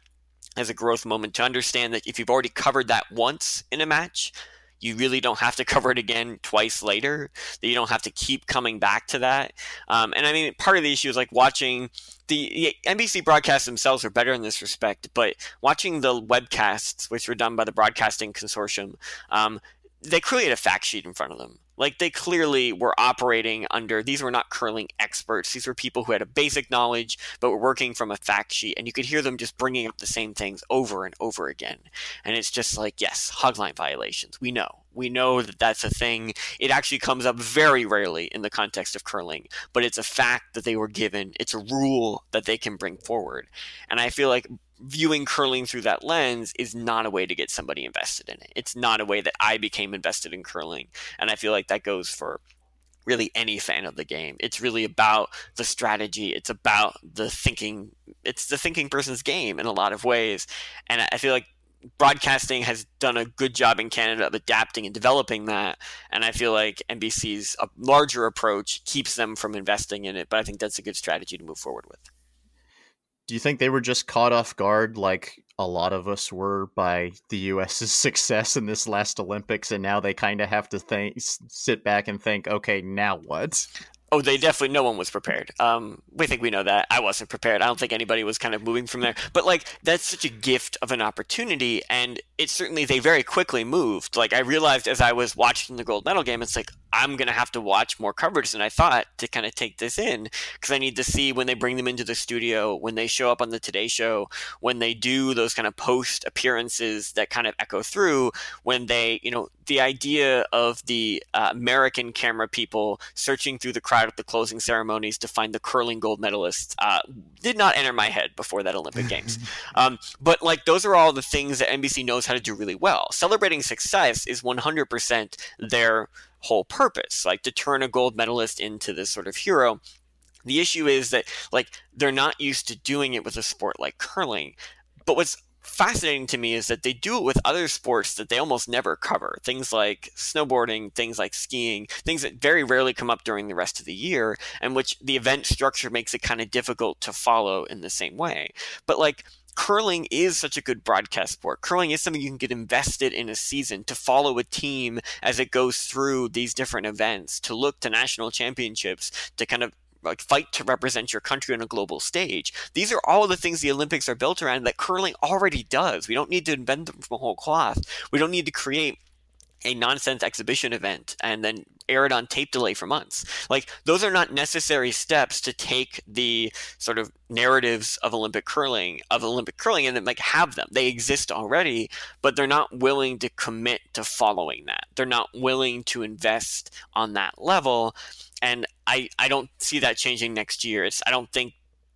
as a growth moment to understand that if you've already covered that once in a match, you really don't have to *laughs* cover it again twice later. That you don't have to keep coming back to that. Um, and I mean, part of the issue is like watching the, NBC broadcasts themselves are better in this respect, but watching the webcasts, which were done by the Broadcasting Consortium, um, they had a fact sheet in front of them. Like they clearly were operating under these were not curling experts. These were people who had a basic knowledge but were working from a fact sheet and you could hear them just bringing up the same things over and over again. And it's just like, yes, hogline violations. We know. We know that that's a thing. It actually comes up very rarely in the context of curling, but it's a fact that they were given. It's a rule that they can bring forward. And I feel like viewing curling through that lens is not a way to get somebody invested in it. It's not a way that I became invested in curling. And I feel like that goes for really any fan of the game. It's really about the strategy. It's about the thinking. It's the thinking person's game in a lot of ways. And I feel like broadcasting has done a good job in Canada of adapting and developing that. And I feel like NBC's uh, larger approach keeps them from investing in it. But I think that's a good strategy to move forward with do you think they were just caught off guard like a lot of us were by the US's *laughs* success in this last Olympics and now they kind of have to think sit back and think okay now what Oh, they definitely. No one was prepared. Um, we think we know that. I wasn't prepared. I don't think anybody was kind of moving from there. But like, that's such a gift of an opportunity, and it certainly they very quickly moved. Like I realized as I was watching the gold medal game, it's like I'm gonna have to watch more coverage than I thought to kind of take this in because I need to see when they bring them into the studio, when they show up on the Today Show, when they do those kind of post appearances that kind of echo through, when they, you know, the idea of the uh, American camera people searching through the crowd at the closing ceremonies to find the curling gold medalists uh, did not enter my head before that Olympic *laughs* Games. Um, but like those are all the things that NBC knows how to do really well. Celebrating success is 100% their whole purpose, like to turn a gold medalist into this sort of hero. The issue is that like they're not used to doing it with a sport like curling. But what's fascinating to me is that they do it with other sports that they almost never cover. Things like snowboarding, things like skiing, things that very rarely come up during the rest of the year, and which the event structure makes it kind of difficult to follow in the same way. But like curling is such a good broadcast sport. Curling is something you can get invested in a season to follow a team as it goes through these different events, to look to national championships, to kind of like fight to represent your country on a global stage. These are all the things the Olympics are built around that curling already does. We don't need to invent them from a whole cloth. We don't need to create a nonsense exhibition event and then air it on tape delay for months. Like those are not necessary steps to take the sort of narratives of Olympic curling of Olympic curling and then like have them. They exist already, but they're not willing to commit to following that. They're not willing to invest on that level. And I, I don't see that changing next year. It's I don't think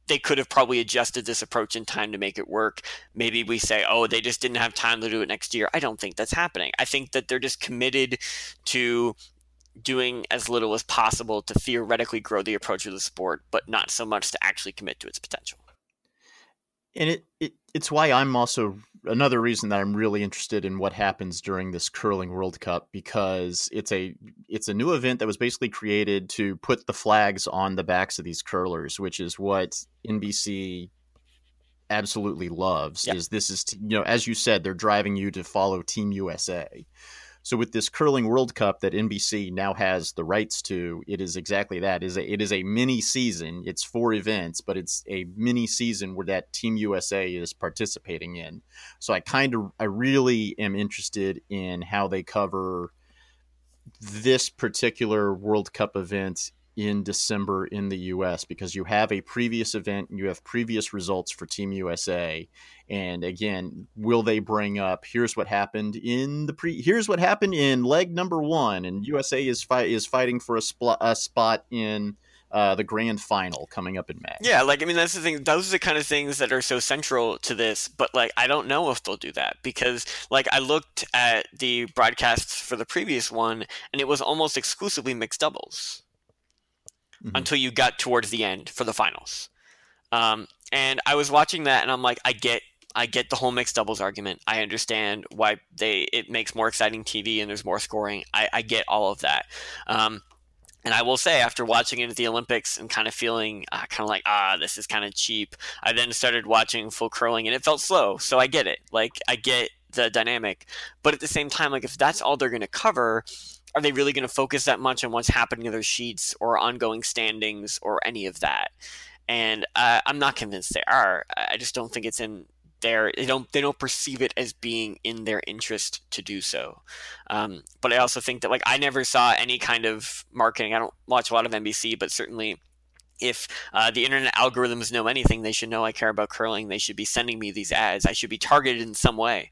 they could have probably adjusted this approach in time to make it work. Maybe we say, oh, they just didn't have time to do it next year. I don't think that's happening. I think that they're just committed to doing as little as possible to theoretically grow the approach of the sport, but not so much to actually commit to its potential. And it, it it's why I'm also another reason that I'm really interested in what happens during this curling World Cup because it's a it's a new event that was basically created to put the flags on the backs of these curlers, which is what NBC absolutely loves. Yep. Is this is you know as you said they're driving you to follow Team USA. So with this curling World Cup that NBC now has the rights to, it is exactly that. It is a, it is a mini season. It's four events, but it's a mini season where that Team USA is participating in. So I kind of I really am interested in how they cover this particular World Cup event in December in the US because you have a previous event and you have previous results for Team USA. And again, will they bring up here's what happened in the pre here's what happened in leg number 1 and USA is fight is fighting for a, spl- a spot in uh, the grand final coming up in May. Yeah, like I mean that's the thing. Those are the kind of things that are so central to this. But like I don't know if they'll do that because like I looked at the broadcasts for the previous one and it was almost exclusively mixed doubles Mhm. until you got towards the end for the finals. Um, and I was watching that and I'm like, I get. I get the whole mixed doubles argument. I understand why they it makes more exciting TV and there's more scoring. I, I get all of that. Um, and I will say, after watching it at the Olympics and kind of feeling uh, kind of like, ah, this is kind of cheap, I then started watching full curling and it felt slow. So I get it. Like, I get the dynamic. But at the same time, like, if that's all they're going to cover, are they really going to focus that much on what's happening in their sheets or ongoing standings or any of that? And uh, I'm not convinced they are. I just don't think it's in their they don't they don't perceive it as being in their interest to do so. Um, but I also think that like I never saw any kind of marketing. I don't watch a lot of NBC, but certainly if uh, the internet algorithms know anything, they should know I care about curling. They should be sending me these ads. I should be targeted in some way.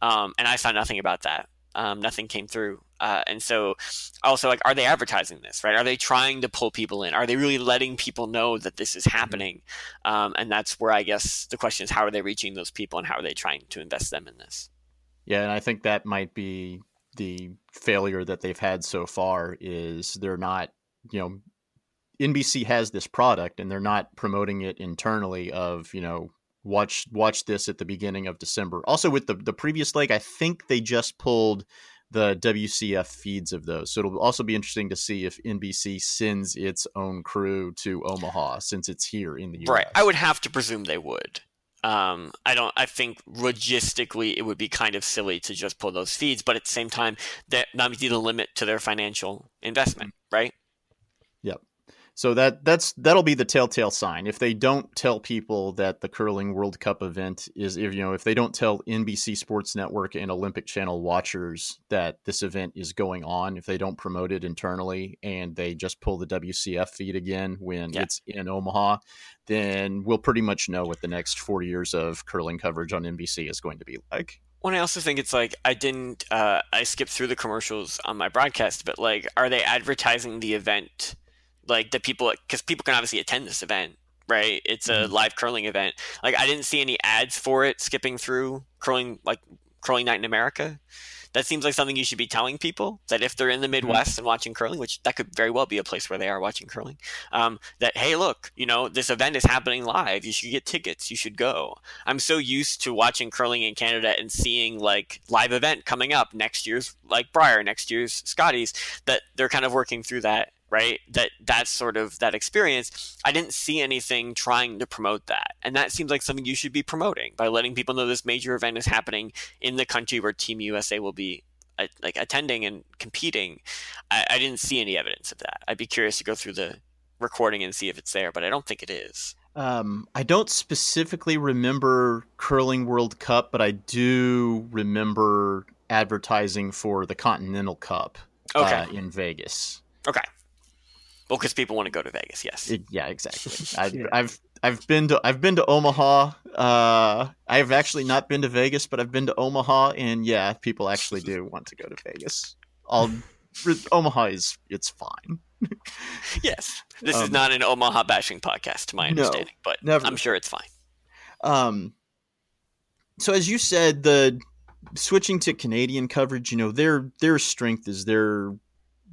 Um, and I saw nothing about that. Um, nothing came through. Uh, and so, also, like, are they advertising this, right? Are they trying to pull people in? Are they really letting people know that this is happening? Um, and that's where I guess the question is how are they reaching those people and how are they trying to invest them in this? Yeah, and I think that might be the failure that they've had so far is they're not, you know, NBC has this product and they're not promoting it internally of, you know, watch watch this at the beginning of December. Also with the the previous leg, I think they just pulled the WCF feeds of those. So it'll also be interesting to see if NBC sends its own crew to Omaha since it's here in the US. Right. I would have to presume they would. Um, I don't. I think logistically it would be kind of silly to just pull those feeds, but at the same time, that that would be the limit to their financial investment, right? So that that's that'll be the telltale sign. If they don't tell people that the curling World Cup event is, if you know, if they don't tell NBC Sports Network and Olympic Channel watchers that this event is going on, if they don't promote it internally and they just pull the WCF feed again when Yeah. it's in Omaha, then we'll pretty much know what the next four years of curling coverage on NBC is going to be like. Well, I also think it's like I didn't. Uh, I skipped through the commercials on my broadcast, but like, are they advertising the event? Like the people, because people can obviously attend this event, right? It's a Mhm. live curling event. Like I didn't see any ads for it skipping through curling, like curling night in America. That seems like something you should be telling people that if they're in the Midwest and watching curling, which that could very well be a place where they are watching curling, um, that hey, look, you know, this event is happening live. You should get tickets. You should go. I'm so used to watching curling in Canada and seeing like live event coming up next year's like Brier, next year's Scotties, that they're kind of working through that, right? That that's sort of that experience. I didn't see anything trying to promote that. And that seems like something you should be promoting by letting people know this major event is happening in the country where Team USA will be uh, like attending and competing. I, I didn't see any evidence of that. I'd be curious to go through the recording and see if it's there, but I don't think it is. Um, I don't specifically remember curling World Cup, but I do remember advertising for the Continental Cup Okay. uh, in Vegas. Okay. Well, because people want to go to Vegas, yes. It- yeah, exactly. *laughs* I, I've I've been to I've been to Omaha. Uh, I've actually not been to Vegas, but I've been to Omaha, and yeah, people actually do want to go to Vegas. I'll, Omaha is it's fine. *laughs* yes. This is Um, not an Omaha bashing podcast, to my No, understanding, but never. I'm sure it's fine. Um, so as you said, the switching to Canadian coverage, you know, their their strength is their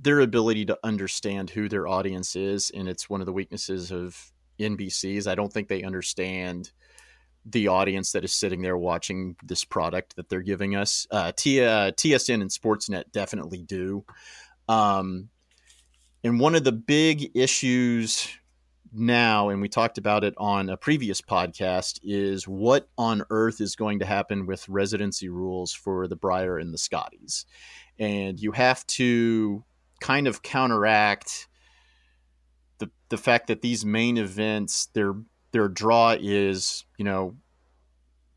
their ability to understand who their audience is, and it's one of the weaknesses of NBC's. I don't think they understand the audience that is sitting there watching this product that they're giving us. Uh, T, uh, TSN and Sportsnet definitely do. Um, and one of the big issues now, and we talked about it on a previous podcast, is what on earth is going to happen with residency rules for the Brier and the Scotties. And you have to kind of counteract the the fact that these main events, their their draw is, you know,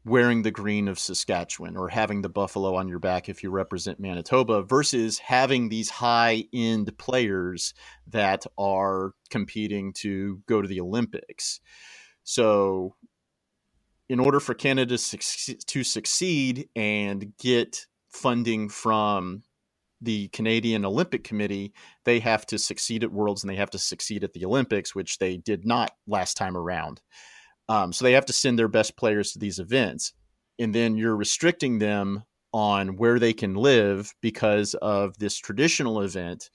wearing the green of Saskatchewan or having the buffalo on your back if you represent Manitoba versus having these high end players that are competing to go to the Olympics. So, in order for Canada to succeed and get funding from the Canadian Olympic Committee, they have to succeed at Worlds and they have to succeed at the Olympics, which they did not last time around. Um, so they have to send their best players to these events. And then you're restricting them on where they can live because of this traditional event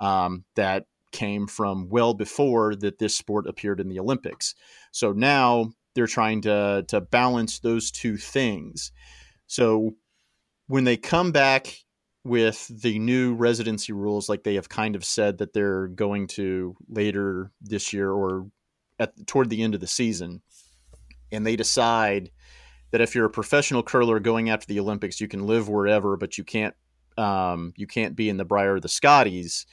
um, that came from well before that this sport appeared in the Olympics. So now they're trying to to balance those two things. So when they come back with the new residency rules, like they have kind of said that they're going to later this year or at toward the end of the season, and they decide that if you're a professional curler going after the Olympics, you can live wherever, but you can't um, you can't be in the Brier or the Scotties.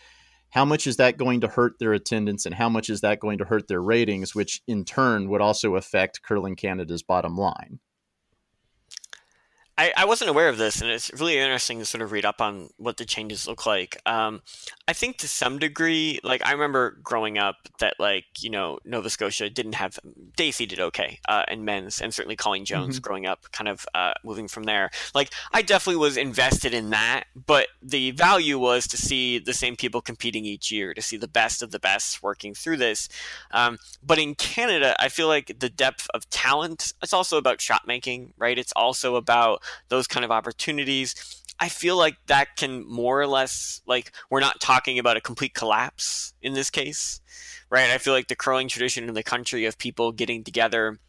How much is that going to hurt their attendance, and how much is that going to hurt their ratings, which in turn would also affect Curling Canada's bottom line? I, I wasn't aware of this, and it's really interesting to sort of read up on what the changes look like. Um, I think to some degree, like I remember growing up that like you know Nova Scotia didn't have Dacey did okay uh, in men's, and certainly Colleen Jones Mhm. growing up, kind of uh, moving from there. Like I definitely was invested in that, but the value was to see the same people competing each year, to see the best of the best working through this. Um, but in Canada, I feel like the depth of talent. It's also about shot making, right? It's also about those kind of opportunities. I feel like that can more or less like we're not talking about a complete collapse in this case, right? I feel like the curling tradition in the country of people getting together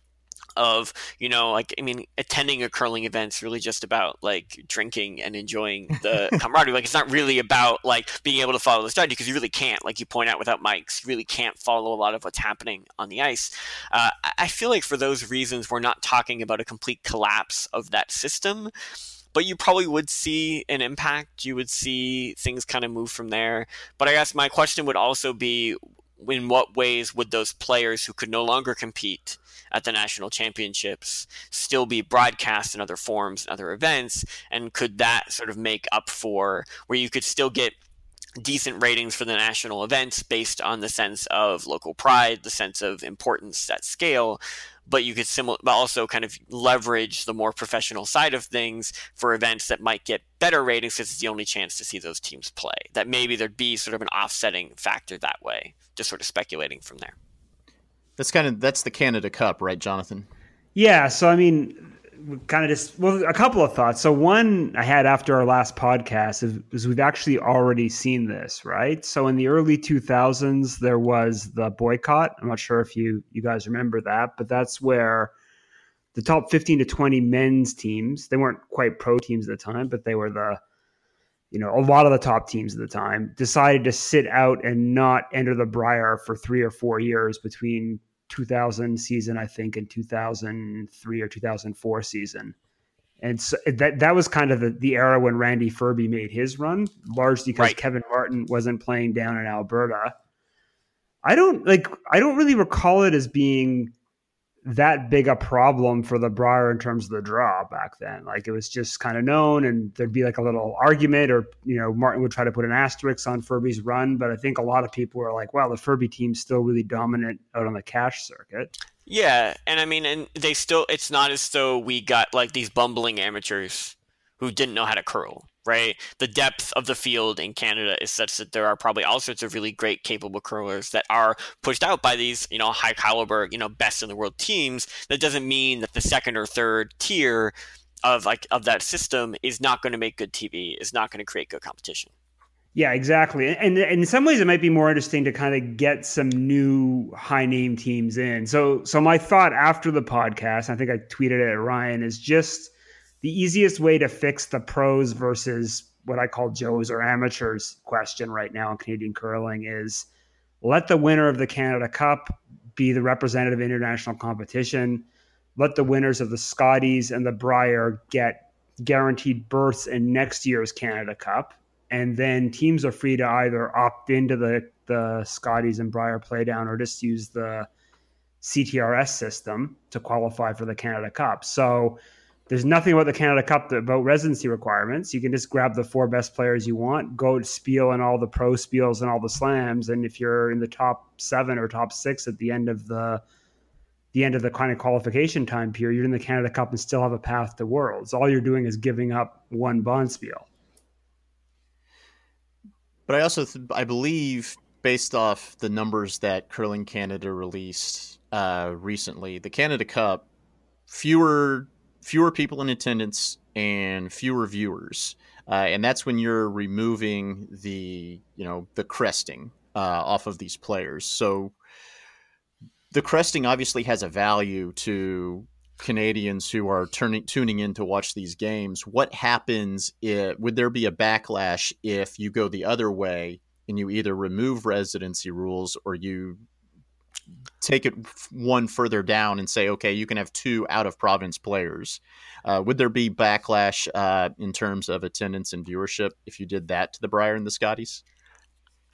of you know like i mean attending a curling event's really just about like drinking and enjoying the *laughs* camaraderie. Like it's not really about like being able to follow the strategy because you really can't like you point out without mics you really can't follow a lot of what's happening on the ice. Uh, I- i feel like for those reasons we're not talking about a complete collapse of that system but you probably would see an impact. You would see things kind of move from there. But i guess my question would also be in what ways would those players who could no longer compete at the national championships still be broadcast in other forms and other events? And could that sort of make up for where you could still get decent ratings for the national events based on the sense of local pride the sense of importance at scale. But you could similar but also kind of leverage the more professional side of things for events that might get better ratings because it's the only chance to see those teams play. That maybe there'd be sort of an offsetting factor that way just sort of speculating from there. That's kind of that's the Canada Cup, right, Jonathan? Yeah, so I mean, kind of just well, a couple of thoughts. So one I had after our last podcast is, is we've actually already seen this, right? So in the early 2000s, there was the boycott. I'm not sure if you you guys remember that, but that's where the top 15 to 20 men's teams, they weren't quite pro teams at the time, but they were the you know, a lot of the top teams at the time decided to sit out and not enter the Brier for three or four years between 2000 season, I think, and 2003 or 2004 season. And so that that was kind of the, the era when Randy Ferbey made his run, largely because Right. Kevin Martin wasn't playing down in Alberta. I don't like I don't really recall it as being that big a problem for the Brier in terms of the draw back then. Like it was just kind of known, and there'd be like a little argument, or you know, Martin would try to put an asterisk on Ferbey's run. But I think a lot of people were like, "Wow, the Ferbey team's still really dominant out on the cash circuit." Yeah, and I mean, and they still, it's not as though we got like these bumbling amateurs who didn't know how to curl, right? The depth of the field in Canada is such that there are probably all sorts of really great, capable curlers that are pushed out by these, you know, high caliber, you know, best in the world teams. That doesn't mean that the second or third tier of like of that system is not going to make good TV, is not going to create good competition. Yeah, exactly. And, and in some ways, it might be more interesting to kind of get some new high name teams in. So, so my thought after the podcast, I think I tweeted it at Ryan, is just the easiest way to fix the pros versus what I call Joes or amateurs question right now in Canadian curling is let the winner of the Canada Cup be the representative international competition. Let the winners of the Scotties and the Brier get guaranteed berths in next year's Canada Cup and then teams are free to either opt into the the Scotties and Brier playdown or just use the CTRS system to qualify for the Canada Cup. So there's nothing about the Canada Cup that, about residency requirements. You can just grab the four best players you want, go to spiel and all the pro spiels and all the slams, and if you're in the top seven or top six at the end of the the end of the kind of qualification time period, you're in the Canada Cup and still have a path to Worlds. All you're doing is giving up one bonspiel. But I also th- I believe based off the numbers that Curling Canada released uh, recently, the Canada Cup fewer fewer people in attendance and fewer viewers, uh, and that's when you're removing the you know the cresting uh, off of these players. So the cresting obviously has a value to Canadians who are turning tuning in to watch these games. What happens? If, would there be a backlash if you go the other way and you either remove residency rules or you take it one further down and say, okay, you can have two out of province players. Uh, would there be backlash uh, in terms of attendance and viewership if you did that to the Brier and the Scotties?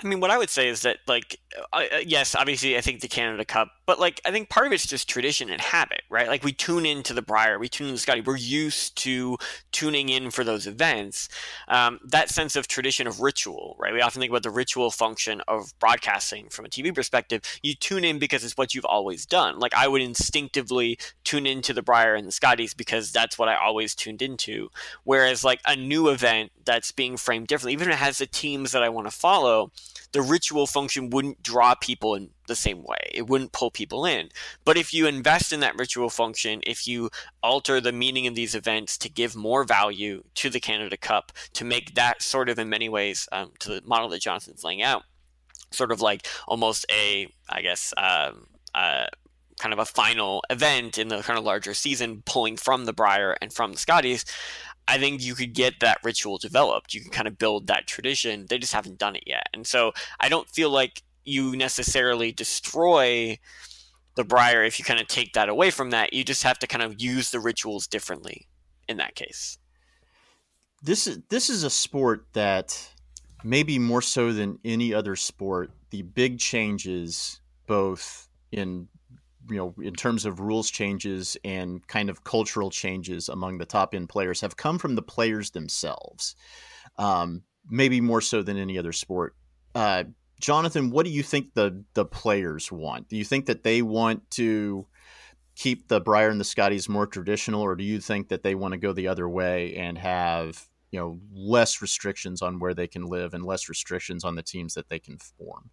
I mean, what I would say is that, like, uh, yes, obviously, I think the Canada Cup, but like, I think part of it's just tradition and habit, right? Like, we tune into the Brier, we tune in the Scotty, we're used to tuning in for those events. Um, that sense of tradition of ritual, right? We often think about the ritual function of broadcasting from a TV perspective. You tune in because it's what you've always done. Like, I would instinctively tune into the Brier and the Scotties because that's what I always tuned into. Whereas, like, a new event that's being framed differently, even if it has the teams that I want to follow the ritual function wouldn't draw people in the same way. It wouldn't pull people in. But if you invest in that ritual function, if you alter the meaning of these events to give more value to the Canada Cup, to make that sort of, in many ways, um, to the model that Jonathan's laying out, sort of like almost a, I guess, um, uh, kind of a final event in the kind of larger season, pulling from the Brier and from the Scotties. I think you could get that ritual developed. You can kind of build that tradition. They just haven't done it yet. And so I don't feel like you necessarily destroy the brier if you kind of take that away from that. You just have to kind of use the rituals differently in that case. This is this is a sport that maybe more so than any other sport, the big changes both in you know, in terms of rules changes and kind of cultural changes among the top end players have come from the players themselves, um, maybe more so than any other sport. Uh, Jonathan, what do you think the the players want? Do you think that they want to keep the Brier and the Scotties more traditional, or do you think that they want to go the other way and have you know less restrictions on where they can live and less restrictions on the teams that they can form?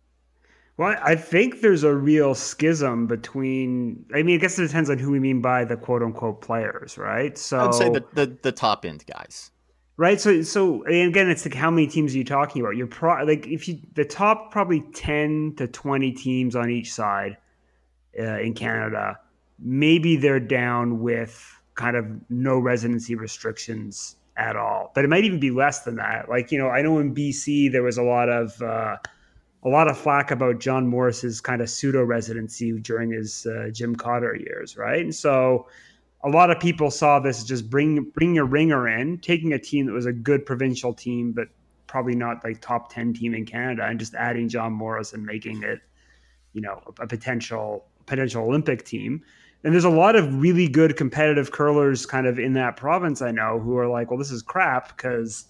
Well, I think there's a real schism between. I mean, I guess it depends on who we mean by the quote unquote players, right? So I'd say the, the, the top end guys, right? So, so again, it's like how many teams are you talking about? You're pro like if you the top probably ten to twenty teams on each side uh, in Canada, maybe they're down with kind of no residency restrictions at all, but it might even be less than that. Like you know, I know in BC there was a lot of. Uh, a lot of flack about John Morris's kind of pseudo residency during his uh, Jim Cotter years, right? And so a lot of people saw this just bring bring a ringer in, taking a team that was a good provincial team, but probably not like top ten team in Canada, and just adding John Morris and making it, you know, a, a potential potential Olympic team. And there's a lot of really good competitive curlers kind of in that province I know who are like, well, this is crap because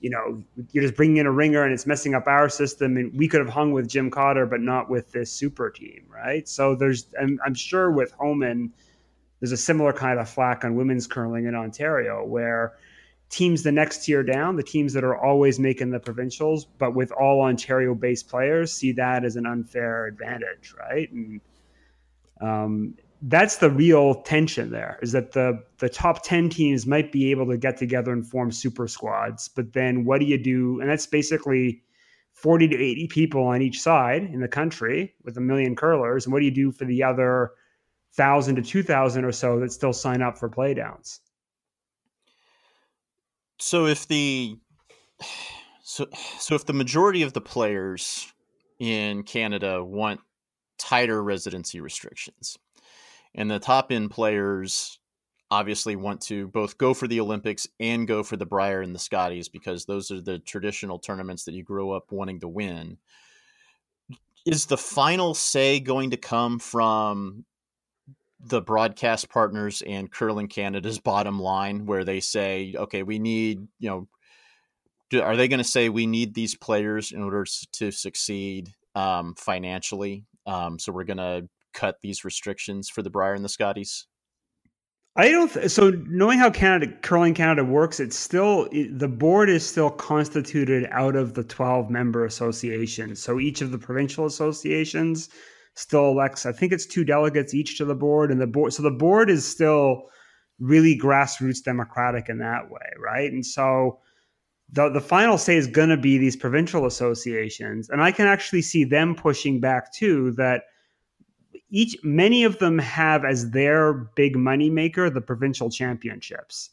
you know, you're just bringing in a ringer and it's messing up our system. And we could have hung with Jim Cotter, but not with this super team, right? So there's, I'm, I'm sure with Homan, there's a similar kind of flack on women's curling in Ontario where teams the next tier down, the teams that are always making the provincials, but with all Ontario based players, see that as an unfair advantage, right? And um, that's the real tension there is that the the top 10 teams might be able to get together and form super squads but then what do you do and that's basically 40 to 80 people on each side in the country with a million curlers and what do you do for the other 1000 to 2000 or so that still sign up for playdowns so if the so so if the majority of the players in Canada want tighter residency restrictions and the top end players obviously want to both go for the Olympics and go for the Brier and the Scotties because those are the traditional tournaments that you grow up wanting to win. Is the final say going to come from the broadcast partners and Curling Canada's bottom line, where they say, okay, we need, you know, do, are they going to say we need these players in order to succeed um, financially? Um, so we're going to cut these restrictions for the Brier and the Scotties? I don't. Th- so knowing how Canada curling Canada works, it's still it, the board is still constituted out of the twelve member associations. So each of the provincial associations still elects. I think it's two delegates each to the board, and the board. So the board is still really grassroots democratic in that way, right? And so the the final say is going to be these provincial associations, and I can actually see them pushing back too that each many of them have as their big money maker the provincial championships.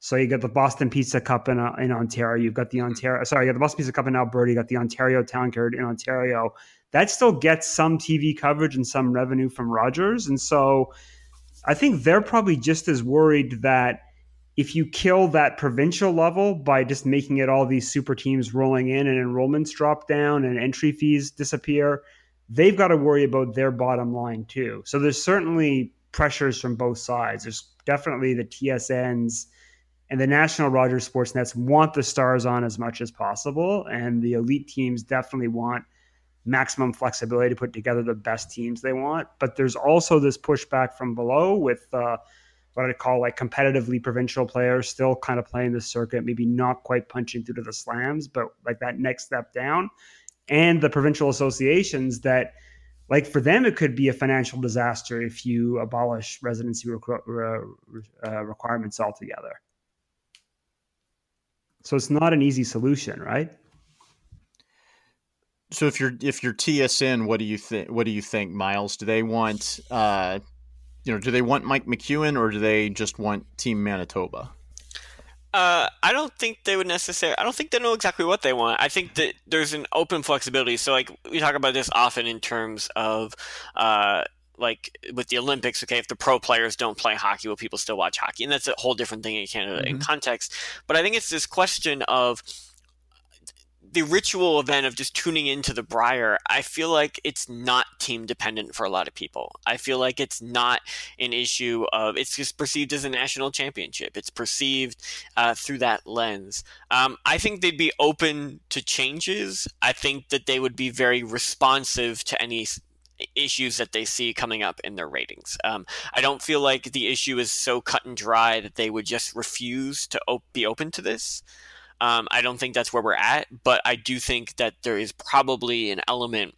So you got the Boston Pizza Cup in, uh, in Ontario. You've got the Ontario. Sorry, you got the Boston Pizza Cup in Alberta. You got the Ontario Tankard in Ontario. That still gets some TV coverage and some revenue from Rogers. And so I think they're probably just as worried that if you kill that provincial level by just making it all these super teams rolling in and enrollments drop down and entry fees disappear, they've got to worry about their bottom line too. So there's certainly pressures from both sides. There's definitely the TSNs and the national Rogers Sports Nets want the stars on as much as possible, and the elite teams definitely want maximum flexibility to put together the best teams they want. But there's also this pushback from below with uh, what I call like competitively provincial players still kind of playing the circuit, maybe not quite punching through to the slams, but like that next step down. And the provincial associations that like for them it could be a financial disaster if you abolish residency requ- uh, requirements altogether. So it's not an easy solution right so if you're if you're tsn what do you think what do you think Myles do they want uh you know do they want mike mcewen or do they just want team manitoba uh, I don't think they would necessarily. I don't think they know exactly what they want. I think that there's an open flexibility. So, like we talk about this often in terms of, uh, like with the Olympics. Okay, if the pro players don't play hockey, will people still watch hockey? And that's a whole different thing in Canada mm-hmm. in context. But I think it's this question of the ritual event of just tuning into the Brier, I feel like it's not team dependent for a lot of people. I feel like it's not an issue of it's just perceived as a national championship. It's perceived uh, through that lens. Um, I think they'd be open to changes. I think that they would be very responsive to any issues that they see coming up in their ratings. Um, I don't feel like the issue is so cut and dry that they would just refuse to op- be open to this. Um, I don't think that's where we're at, but I do think that there is probably an element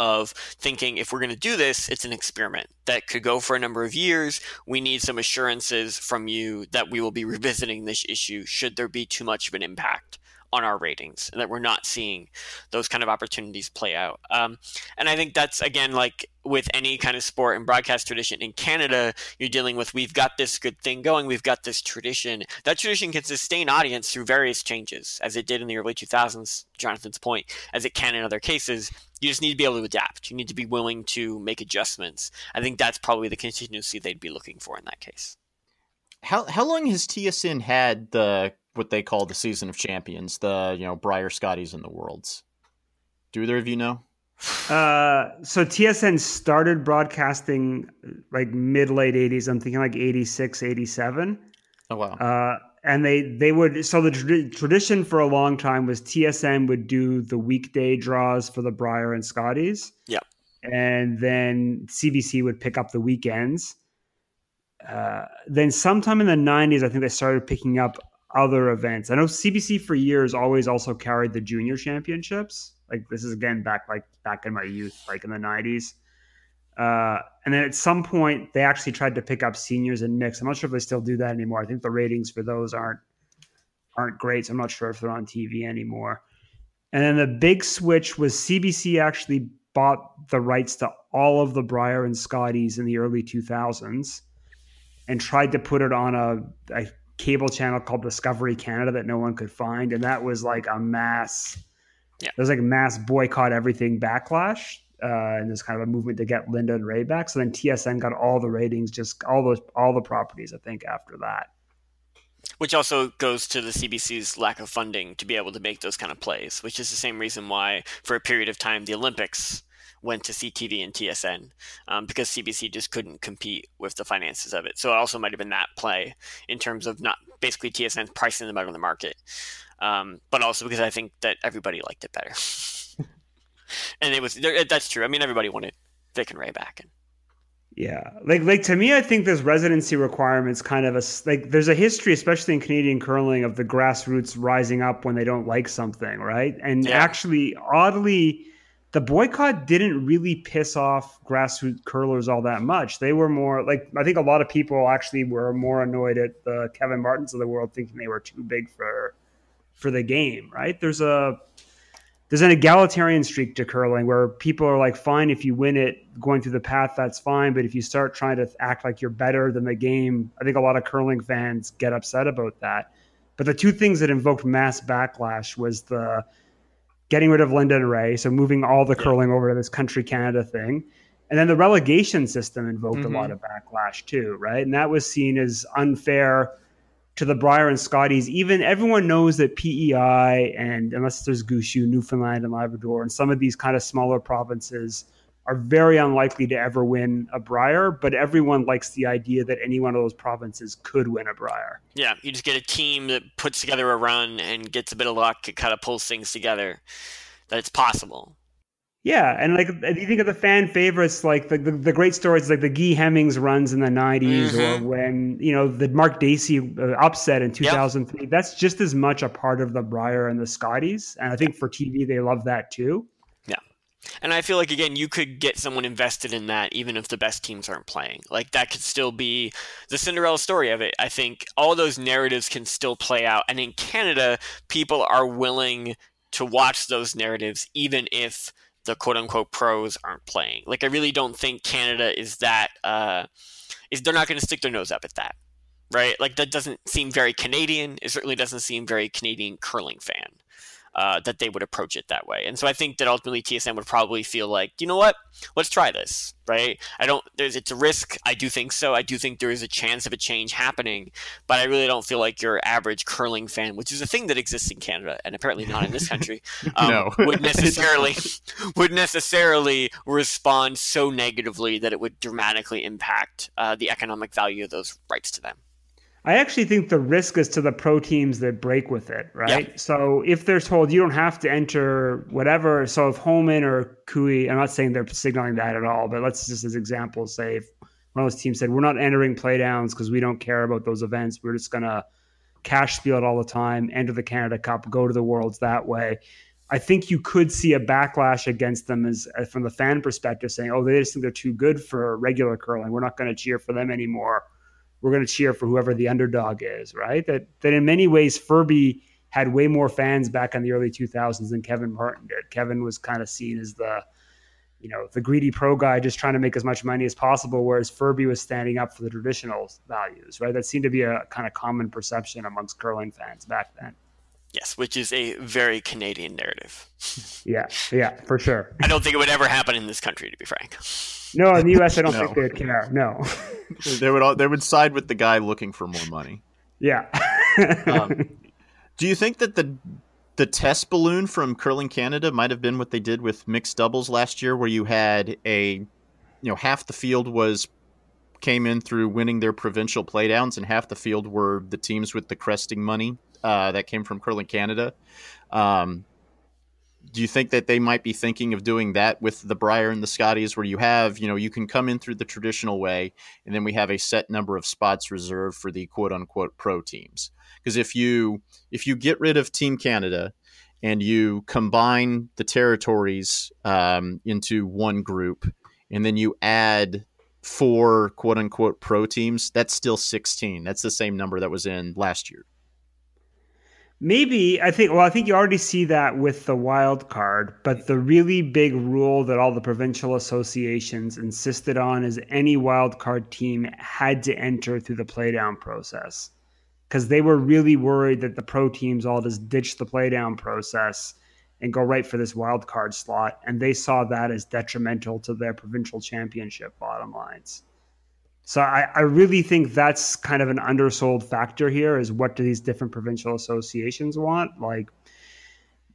of thinking if we're going to do this, it's an experiment that could go for a number of years. We need some assurances from you that we will be *laughs* revisiting this issue should there be too much of an impact on our ratings and that we're not seeing those kind of opportunities play out. Um, and I think that's again like with any kind of sport and broadcast tradition in Canada, you're dealing with we've got this good thing going, we've got this tradition. That tradition can sustain audience through various changes, as it did in the early 2000s. Jonathan's point, as it can in other cases. You just need to be able to adapt. You need to be willing to make adjustments. I think that's probably the contingency they'd be looking for in that case. How how long has TSN had the what they call the season of champions, the you know Brier Scotties and the Worlds. Do either of you know? Uh, so TSN started broadcasting like mid late 80s. I'm thinking like 86, 87. Oh wow. Uh, and they they would so the tra- tradition for a long time was TSN would do the weekday draws for the Brier and Scotties. Yeah. And then CBC would pick up the weekends. Uh, then sometime in the 90s, I think they started picking up other events. I know CBC for years always also carried the junior championships. Like this is again back like back in my youth, like in the nineties. Uh, and then at some point they actually tried to pick up seniors and mix. I'm not sure if they still do that anymore. I think the ratings for those aren't aren't great, so I'm not sure if they're on TV anymore. And then the big switch was CBC actually bought the rights to all of the Brier and Scotties in the early 2000s and tried to put it on a, a cable channel called Discovery Canada that no one could find, and that was like a mass. Yeah. There was like a mass boycott everything backlash, uh, and there's kind of a movement to get Linda and Ray back. So then TSN got all the ratings, just all those all the properties. I think after that. Which also goes to the CBC's lack of funding to be able to make those kind of plays, which is the same reason why, for a period of time, the Olympics went to CTV and TSN um, because CBC just couldn't compete with the finances of it. So it also might have been that play in terms of not basically TSN pricing them out of the market, um, but also because I think that everybody liked it better. *laughs* and it was that's true. I mean, everybody wanted Vic and Ray back. And... Yeah, like like to me, I think this residency requirements kind of a like there's a history, especially in Canadian curling, of the grassroots rising up when they don't like something, right? And Yeah. actually, oddly, the boycott didn't really piss off grassroots curlers all that much. They were more like I think a lot of people actually were more annoyed at the Kevin Martins of the world thinking they were too big for for the game, right? There's a there's an egalitarian streak to curling where people are like, fine, if you win it going through the path, that's fine. But if you start trying to act like you're better than the game, I think a lot of curling fans get upset about that. But the two things that invoked mass backlash was the getting rid of Linda and Ray, so moving all the curling over to this country Canada thing. And then the relegation system invoked Mhm. a lot of backlash too, right? And that was seen as unfair to the Brier and Scotties. Even everyone knows that PEI and unless there's Gushue, Newfoundland and Labrador, and some of these kind of smaller provinces are very unlikely to ever win a Brier, but everyone likes the idea that any one of those provinces could win a Brier. Yeah, you just get a team that puts together a run and gets a bit of luck. It kind of pulls things together. That it's possible. Yeah, and like you think of the fan favorites, like the, the, the great stories, like the Guy Hemmings runs in the '90s, Mhm. or when you know the Mark Dacey uh, upset in 2003. That's just as much a part of the Brier and the Scotties, and I think for TV they love that too. And I feel like again, you could get someone invested in that even if the best teams aren't playing. Like that could still be the Cinderella story of it. I think all those narratives can still play out. And in Canada, people are willing to watch those narratives even if the quote unquote pros aren't playing. Like I really don't think Canada is that uh is they're not gonna stick their nose up at that. Right? Like that doesn't seem very Canadian. It certainly doesn't seem very Canadian curling fan uh, that they would approach it that way. And so I think that ultimately TSN would probably feel like, you know what, let's try this, right? I don't. There's it's a risk. I do think so. I do think there is a chance of a change happening, but I really don't feel like your average curling fan, which is a thing that exists in Canada and apparently not in this *laughs* country, um, No. would *laughs* necessarily *laughs* would necessarily respond so negatively that it would dramatically impact uh, the economic value of those rights to them. I actually think the risk is to the pro teams that break with it, right? So if they're told you don't have to enter whatever, so if Homan or Koe, I'm not saying they're signaling that at all, but let's just as examples say if one of those teams said we're not entering playdowns because we don't care about those events, we're just gonna cash spiel it all the time, enter the Canada Cup, go to the Worlds that way. I think you could see a backlash against them as, as from the fan perspective, saying, "Oh, they just think they're too good for regular curling. We're not going to cheer for them anymore. We're going to cheer for whoever the underdog is." Right? That that in many ways, Ferbey had way more fans back in the early 2000s than Kevin Martin did. Kevin was kind of seen as the you know the greedy pro guy just trying to make as much money as possible whereas Ferbey was standing up for the traditional values right that seemed to be a kind of common perception amongst curling fans back then Yes, which is a very Canadian narrative. yeah yeah for sure I don't think it would ever happen in this country, to be frank. no in the us i don't *laughs* No. think they'd care no they would all, they would side with the guy looking for more money. yeah Um, *laughs* Do you think that the the test balloon from Curling Canada might have been what they did with mixed doubles last year, where you had a, you know, half the field was came in through winning their provincial playdowns, and half the field were the teams with the cresting money uh, that came from Curling Canada. Um, do you think that they might be thinking of doing that with the Brier and the Scotties, where you have, you know, you can come in through the traditional way, and then we have a set number of spots reserved for the quote unquote pro teams? Because if you if you get rid of Team Canada and you combine the territories um, into one group, and then you add four quote unquote pro teams, that's still 16. That's the same number that was in last year. Maybe I think well I think you already see that with the wild card, but the really big rule that all the provincial associations insisted on is any wild card team had to enter through the playdown process. Because they were really worried that the pro teams all just ditch the playdown process and go right for this wild card slot. And they saw that as detrimental to their provincial championship bottom lines. So I, I really think that's kind of an undersold factor here is what do these different provincial associations want? Like,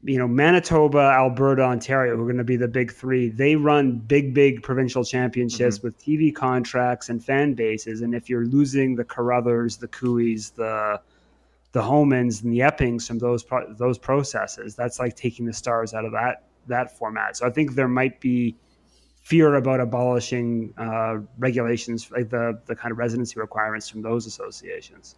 you know, Manitoba, Alberta, Ontario, who are going to be the big three, they run big, big provincial championships mm-hmm. with TV contracts and fan bases. And if you're losing the Carruthers, the Coolies, the the Homans, and the Eppings from those pro- those processes, that's like taking the stars out of that that format. So I think there might be fear about abolishing uh, regulations, like the the kind of residency requirements from those associations.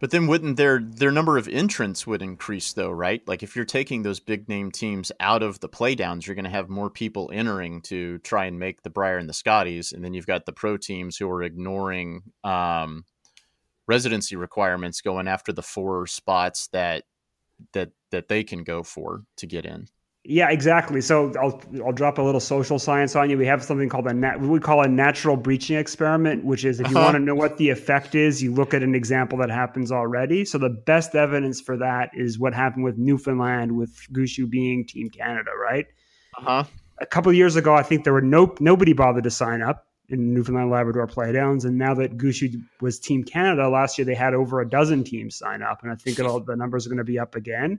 But then wouldn't their their number of entrants would increase though, right? Like if you're taking those big name teams out of the playdowns, you're going to have more people entering to try and make the Brier and the Scotties, and then you've got the pro teams who are ignoring um, residency requirements, going after the four spots that that that they can go for to get in. Yeah, exactly. So I'll I'll drop a little social science on you. We have something called a nat- we call a natural breaching experiment, which is if you uh-huh. want to know what the effect is, you look at an example that happens already. So the best evidence for that is what happened with Newfoundland with Gushue being Team Canada, right? Uh-huh. A couple years ago, I think there were no nobody bothered to sign up in Newfoundland Labrador playdowns, and now that Gushue was Team Canada last year, they had over a dozen teams sign up, and I think all the numbers are going to be up again.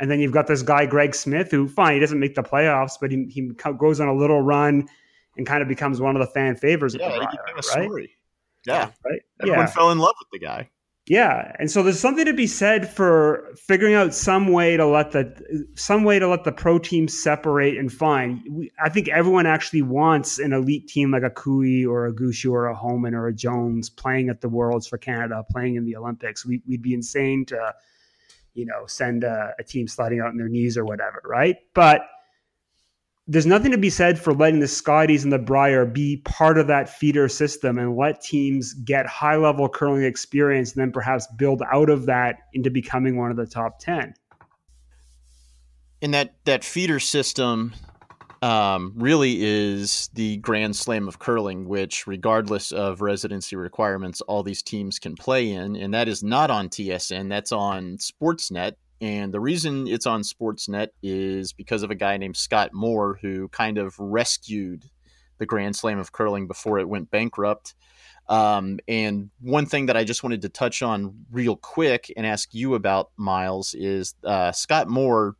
And then you've got this guy, Greg Smith, who, fine, he doesn't make the playoffs, but he, he goes on a little run and kind of becomes one of the fan favorites. Yeah, Brier, right? Story. Yeah. Right. Everyone yeah. fell in love with the guy. Yeah, and so there's something to be said for figuring out some way to let the some way to let the pro teams separate and fine. We, I think everyone actually wants an elite team like a Koe or a Gushue or a Homan or a Jones playing at the Worlds for Canada, playing in the Olympics. We, would be insane to you know, send a, a team sliding out on their knees or whatever, right? But there's nothing to be said for letting the Scotties and the Brier be part of that feeder system and let teams get high level curling experience and then perhaps build out of that into becoming one of the top 10. In that, that feeder system, um, really is the Grand Slam of curling, which, regardless of residency requirements, all these teams can play in. And that is not on TSN, that's on Sportsnet. And the reason it's on Sportsnet is because of a guy named Scott Moore who kind of rescued the Grand Slam of curling before it went bankrupt. Um, and one thing that I just wanted to touch on real quick and ask you about, Myles, is uh, Scott Moore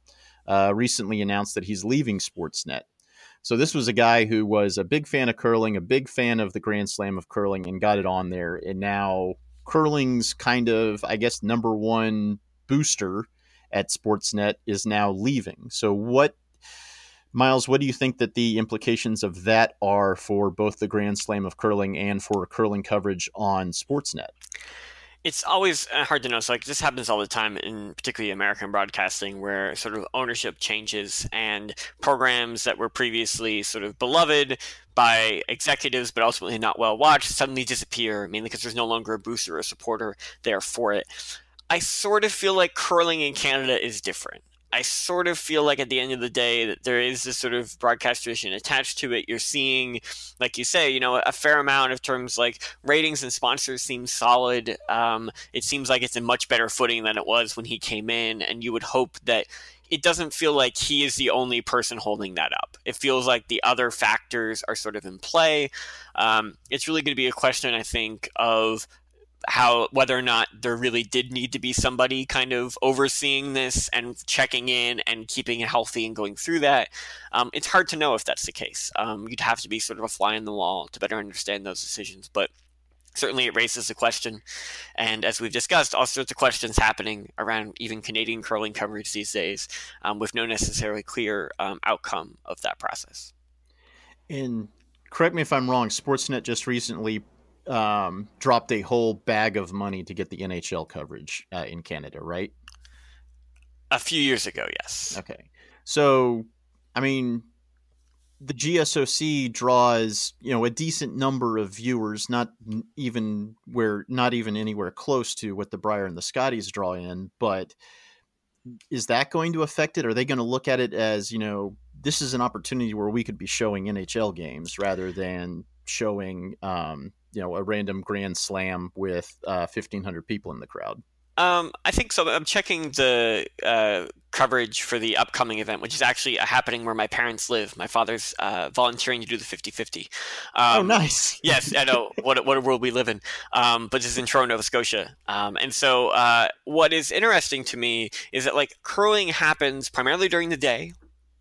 uh, recently announced that he's leaving Sportsnet. So this was a guy who was a big fan of curling, a big fan of the Grand Slam of curling, and got it on there. And now curling's kind of, I guess, number one booster at Sportsnet is now leaving. So what, Myles? What do you think that the implications of that are for both the Grand Slam of curling and for curling coverage on Sportsnet? It's always uh, hard to know. So, like, this happens all the time in particularly American broadcasting, where sort of ownership changes and programs that were previously sort of beloved by executives but ultimately not well watched suddenly disappear, mainly because there's no longer a booster or a supporter there for it. I sort of feel like curling in Canada is different. I sort of feel like at the end of the day that there is this sort of broadcast tradition attached to it. You're seeing, like you say, you know, a fair amount of terms like ratings and sponsors seem solid. Um, it seems like it's in much better footing than it was when he came in, and you would hope that it doesn't feel like he is the only person holding that up. It feels like the other factors are sort of in play. Um, it's really going to be a question, I think, of how whether or not there really did need to be somebody kind of overseeing this and checking in and keeping it healthy and going through that. Um, it's hard to know if that's the case. Um, you'd have to be sort of a fly in the wall to better understand those decisions, but certainly it raises a question. And as we've discussed, all sorts of questions happening around even Canadian curling coverage these days, um, with no necessarily clear um, outcome of that process. And correct me if I'm wrong. Sportsnet just recently um, dropped a whole bag of money to get the NHL coverage uh, in Canada, right? A few years ago, yes. Okay. So, I mean, the GSOC draws, you know, a decent number of viewers, not even where, not even anywhere close to what the Brier and the Scotties draw in, but is that going to affect it? Are they going to look at it as, you know, this is an opportunity where we could be showing NHL games rather than showing, um, you know a random grand slam with uh, 1500 people in the crowd um, I think so. I'm checking the uh, coverage for the upcoming event, which is actually happening where my parents live. My father's uh, volunteering to do the 50 50. Um, oh, nice. *laughs* yes, I know. What, what a world we live in. Um, but this is in Toronto, Nova Scotia. Um, and so, uh, what is interesting to me is that, like, curling happens primarily during the day,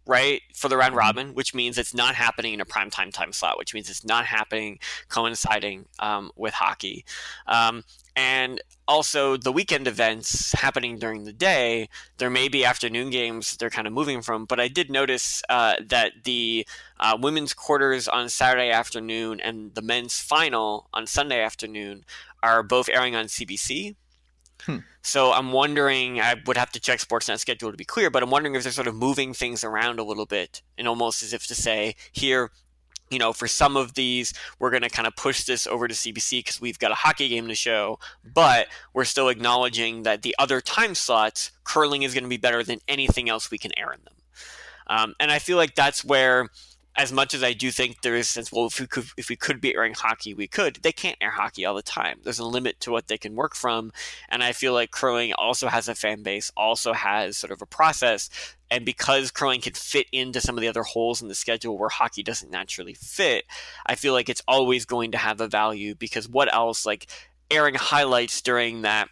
right, for the round robin, which means it's not happening in a prime time time slot, which means it's not happening coinciding um, with hockey. Um, and also the weekend events happening during the day there may be afternoon games they're kind of moving from but i did notice uh, that the uh, women's quarters on saturday afternoon and the men's final on sunday afternoon are both airing on cbc Hmm. So i'm wondering i would have to check sportsnet schedule to be clear but i'm wondering if they're sort of moving things around a little bit and almost as if to say here you know, for some of these, we're going to kind of push this over to CBC because we've got a hockey game to show, but we're still acknowledging that the other time slots, curling is going to be better than anything else we can air in them. Um, and I feel like that's where, as much as I do think there is sense, well, if we could, if we could be airing hockey, we could. They can't air hockey all the time. There's a limit to what they can work from, and I feel like curling also has a fan base, also has sort of a process and because curling can fit into some of the other holes in the schedule where hockey doesn't naturally fit, I feel like it's always going to have a value because what else, like airing highlights during that,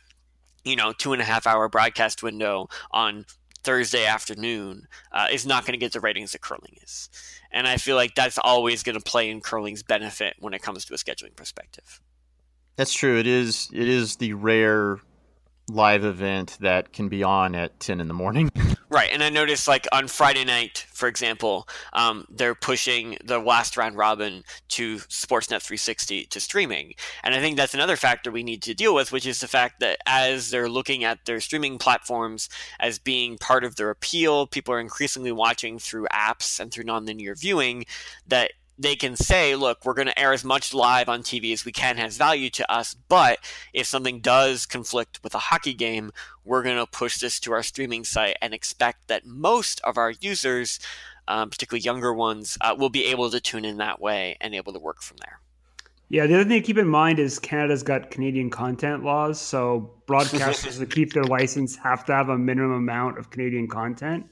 you know, two and a half hour broadcast window on Thursday afternoon uh, is not going to get the ratings that curling is. And I feel like that's always going to play in curling's benefit when it comes to a scheduling perspective. That's true. It is. It is the rare live event that can be on at 10 in the morning. *laughs* Right, and I noticed like on Friday night, for example, um, they're pushing the last round robin to Sportsnet 360 to streaming, and I think that's another factor we need to deal with, which is the fact that as they're looking at their streaming platforms as being part of their appeal, people are increasingly watching through apps and through nonlinear viewing. That they can say, look, we're going to air as much live on TV as we can has value to us, but if something does conflict with a hockey game, we're going to push this to our streaming site and expect that most of our users, um, particularly younger ones, uh, will be able to tune in that way and able to work from there. Yeah, the other thing to keep in mind is Canada's got Canadian content laws, so broadcasters *laughs* to keep their license have to have a minimum amount of Canadian content.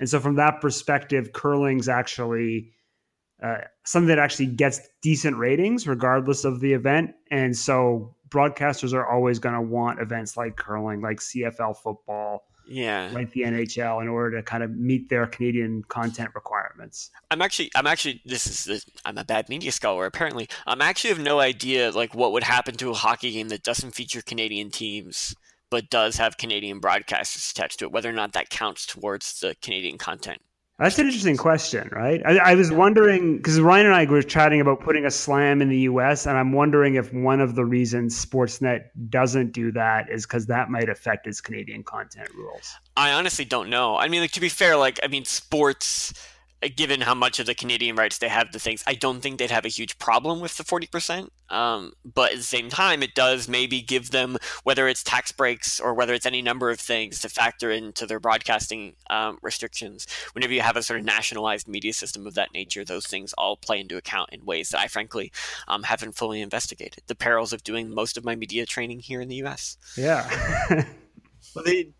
And so from that perspective, curling's actually uh, something that actually gets decent ratings regardless of the event. And so broadcasters are always going to want events like curling, like CFL football, yeah, like the NHL, in order to kind of meet their Canadian content requirements. I'm actually, I'm actually, this is, the, I'm a bad media scholar. Apparently, I'm actually have no idea like what would happen to a hockey game that doesn't feature Canadian teams but does have Canadian broadcasters attached to it. Whether or not that counts towards the Canadian content. That's an interesting question, right? I, I was wondering because Ryan and I were chatting about putting a slam in the U.S., and I'm wondering if one of the reasons Sportsnet doesn't do that is because that might affect its Canadian content rules. I honestly don't know. I mean, like to be fair, like I mean, sports given how much of the Canadian rights they have to things, I don't think they'd have a huge problem with the 40%. Um, but at the same time, it does maybe give them, whether it's tax breaks or whether it's any number of things to factor into their broadcasting um, restrictions. Whenever you have a sort of nationalized media system of that nature, those things all play into account in ways that I frankly um, haven't fully investigated. The perils of doing most of my media training here in the US. Yeah. *laughs* well, the,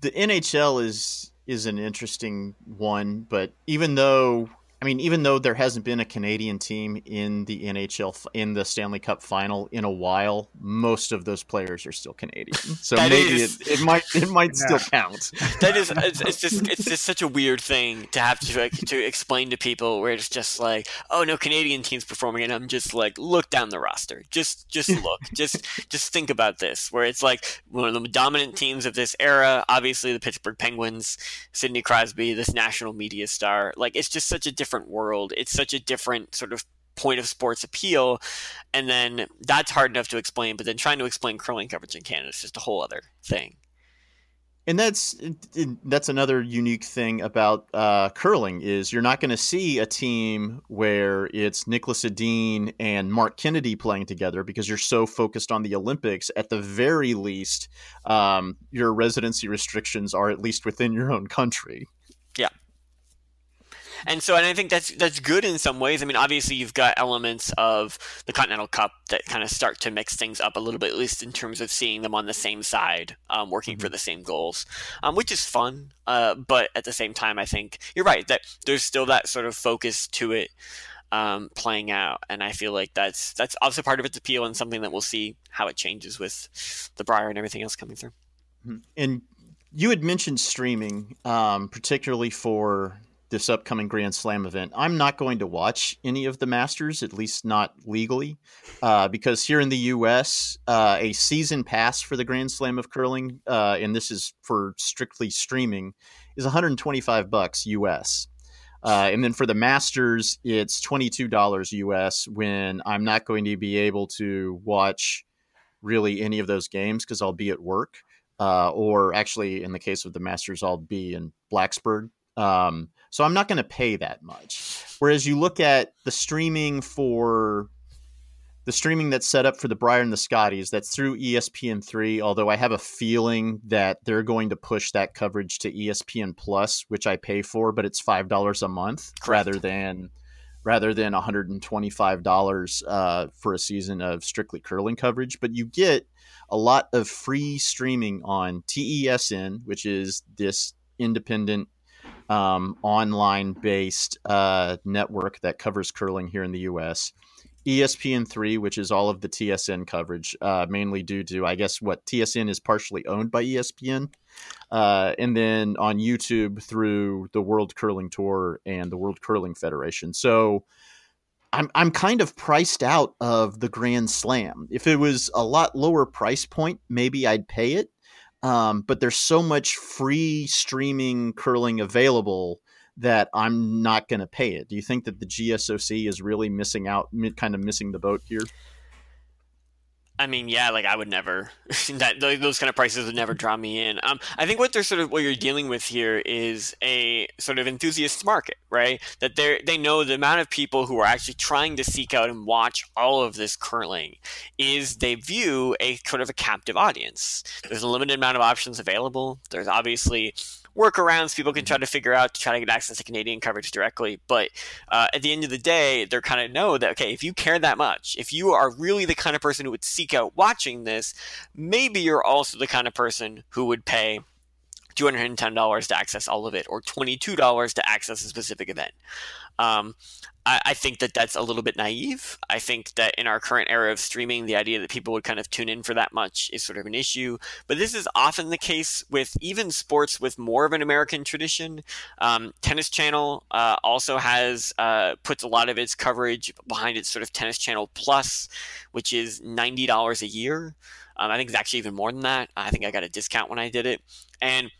the NHL is is an interesting one. But even though, I mean, even though there hasn't been a Canadian team in the NHL in the Stanley Cup final in a while, most of those players are still Canadian. *laughs* So maybe is, it, it, might it *laughs* might yeah. still count. *laughs* That is, it's, it's, just it's just such a weird thing to have to like, to explain to people where it's just like, oh no, Canadian teams performing, and I'm just like, look down the roster, just just look, just just think about this, where it's like one of the dominant teams of this era, obviously the Pittsburgh Penguins, Sidney Crosby, this national media star, like it's just such a different world. It's such a different sort of point of sports appeal. And then that's hard enough to explain, but then trying to explain curling coverage in Canada is just a whole other thing. And that's that's another unique thing about uh, curling is you're not going to see a team where it's Niklas Edin and Marc Kennedy playing together because you're so focused on the Olympics. At the very least, um, your residency restrictions are at least within your own country. And so, and I think that's that's good in some ways. I mean, obviously, you've got elements of the Continental Cup that kind of start to mix things up a little bit, at least in terms of seeing them on the same side, um, working mm-hmm. for the same goals, um, which is fun. Uh, but at the same time, I think you're right that there's still that sort of focus to it um, playing out, and I feel like that's that's also part of its appeal and something that we'll see how it changes with the Brier and everything else coming through. Mm-hmm. And you had mentioned streaming, um, particularly for this upcoming Grand Slam event. I'm not going to watch any of the Masters, at least not legally, uh, because here in the U.S., uh, a season pass for the Grand Slam of curling, uh, and this is for strictly streaming, is 125 bucks U.S. Uh, and then for the Masters, it's $22 US when I'm not going to be able to watch really any of those games because I'll be at work. Uh, or actually, in the case of the Masters, I'll be in Blacksburg. Um, so I'm not going to pay that much. Whereas you look at the streaming for the streaming that's set up for the Brier and the Scotties, that's through ESPN3. Although I have a feeling that they're going to push that coverage to ESPN Plus, which I pay for, but it's five dollars a month Correct. rather than rather than 125 dollars uh, for a season of strictly curling coverage. But you get a lot of free streaming on TESN, which is this independent um, online based uh, network that covers curling here in the US. ESPN3, which is all of the TSN coverage, uh, mainly due to, I guess, what TSN is partially owned by ESPN. Uh, and then on YouTube through the World Curling Tour and the World Curling Federation. So I'm, I'm kind of priced out of the Grand Slam. If it was a lot lower price point, maybe I'd pay it. Um, but there's so much free streaming curling available that I'm not going to pay it. Do you think that the GSOC is really missing out, kind of missing the boat here? I mean, yeah, like I would never *laughs* that those kind of prices would never draw me in. Um, I think what they're sort of what you're dealing with here is a sort of enthusiast market, right? That they they know the amount of people who are actually trying to seek out and watch all of this curling is they view a sort of a captive audience. There's a limited amount of options available. There's obviously workarounds people can try to figure out to try to get access to Canadian coverage directly. But uh, at the end of the day, they're kind of know that okay, if you care that much, if you are really the kind of person who would seek out watching this, maybe you're also the kind of person who would pay. $210 to access all of it, or $22 to access a specific event. Um, I, I think that that's a little bit naive. I think that in our current era of streaming, the idea that people would kind of tune in for that much is sort of an issue. But this is often the case with even sports with more of an American tradition. Um, Tennis Channel uh, also has uh, puts a lot of its coverage behind its sort of Tennis Channel Plus, which is ninety dollars a year. Um, I think it's actually even more than that. I think I got a discount when I did it, and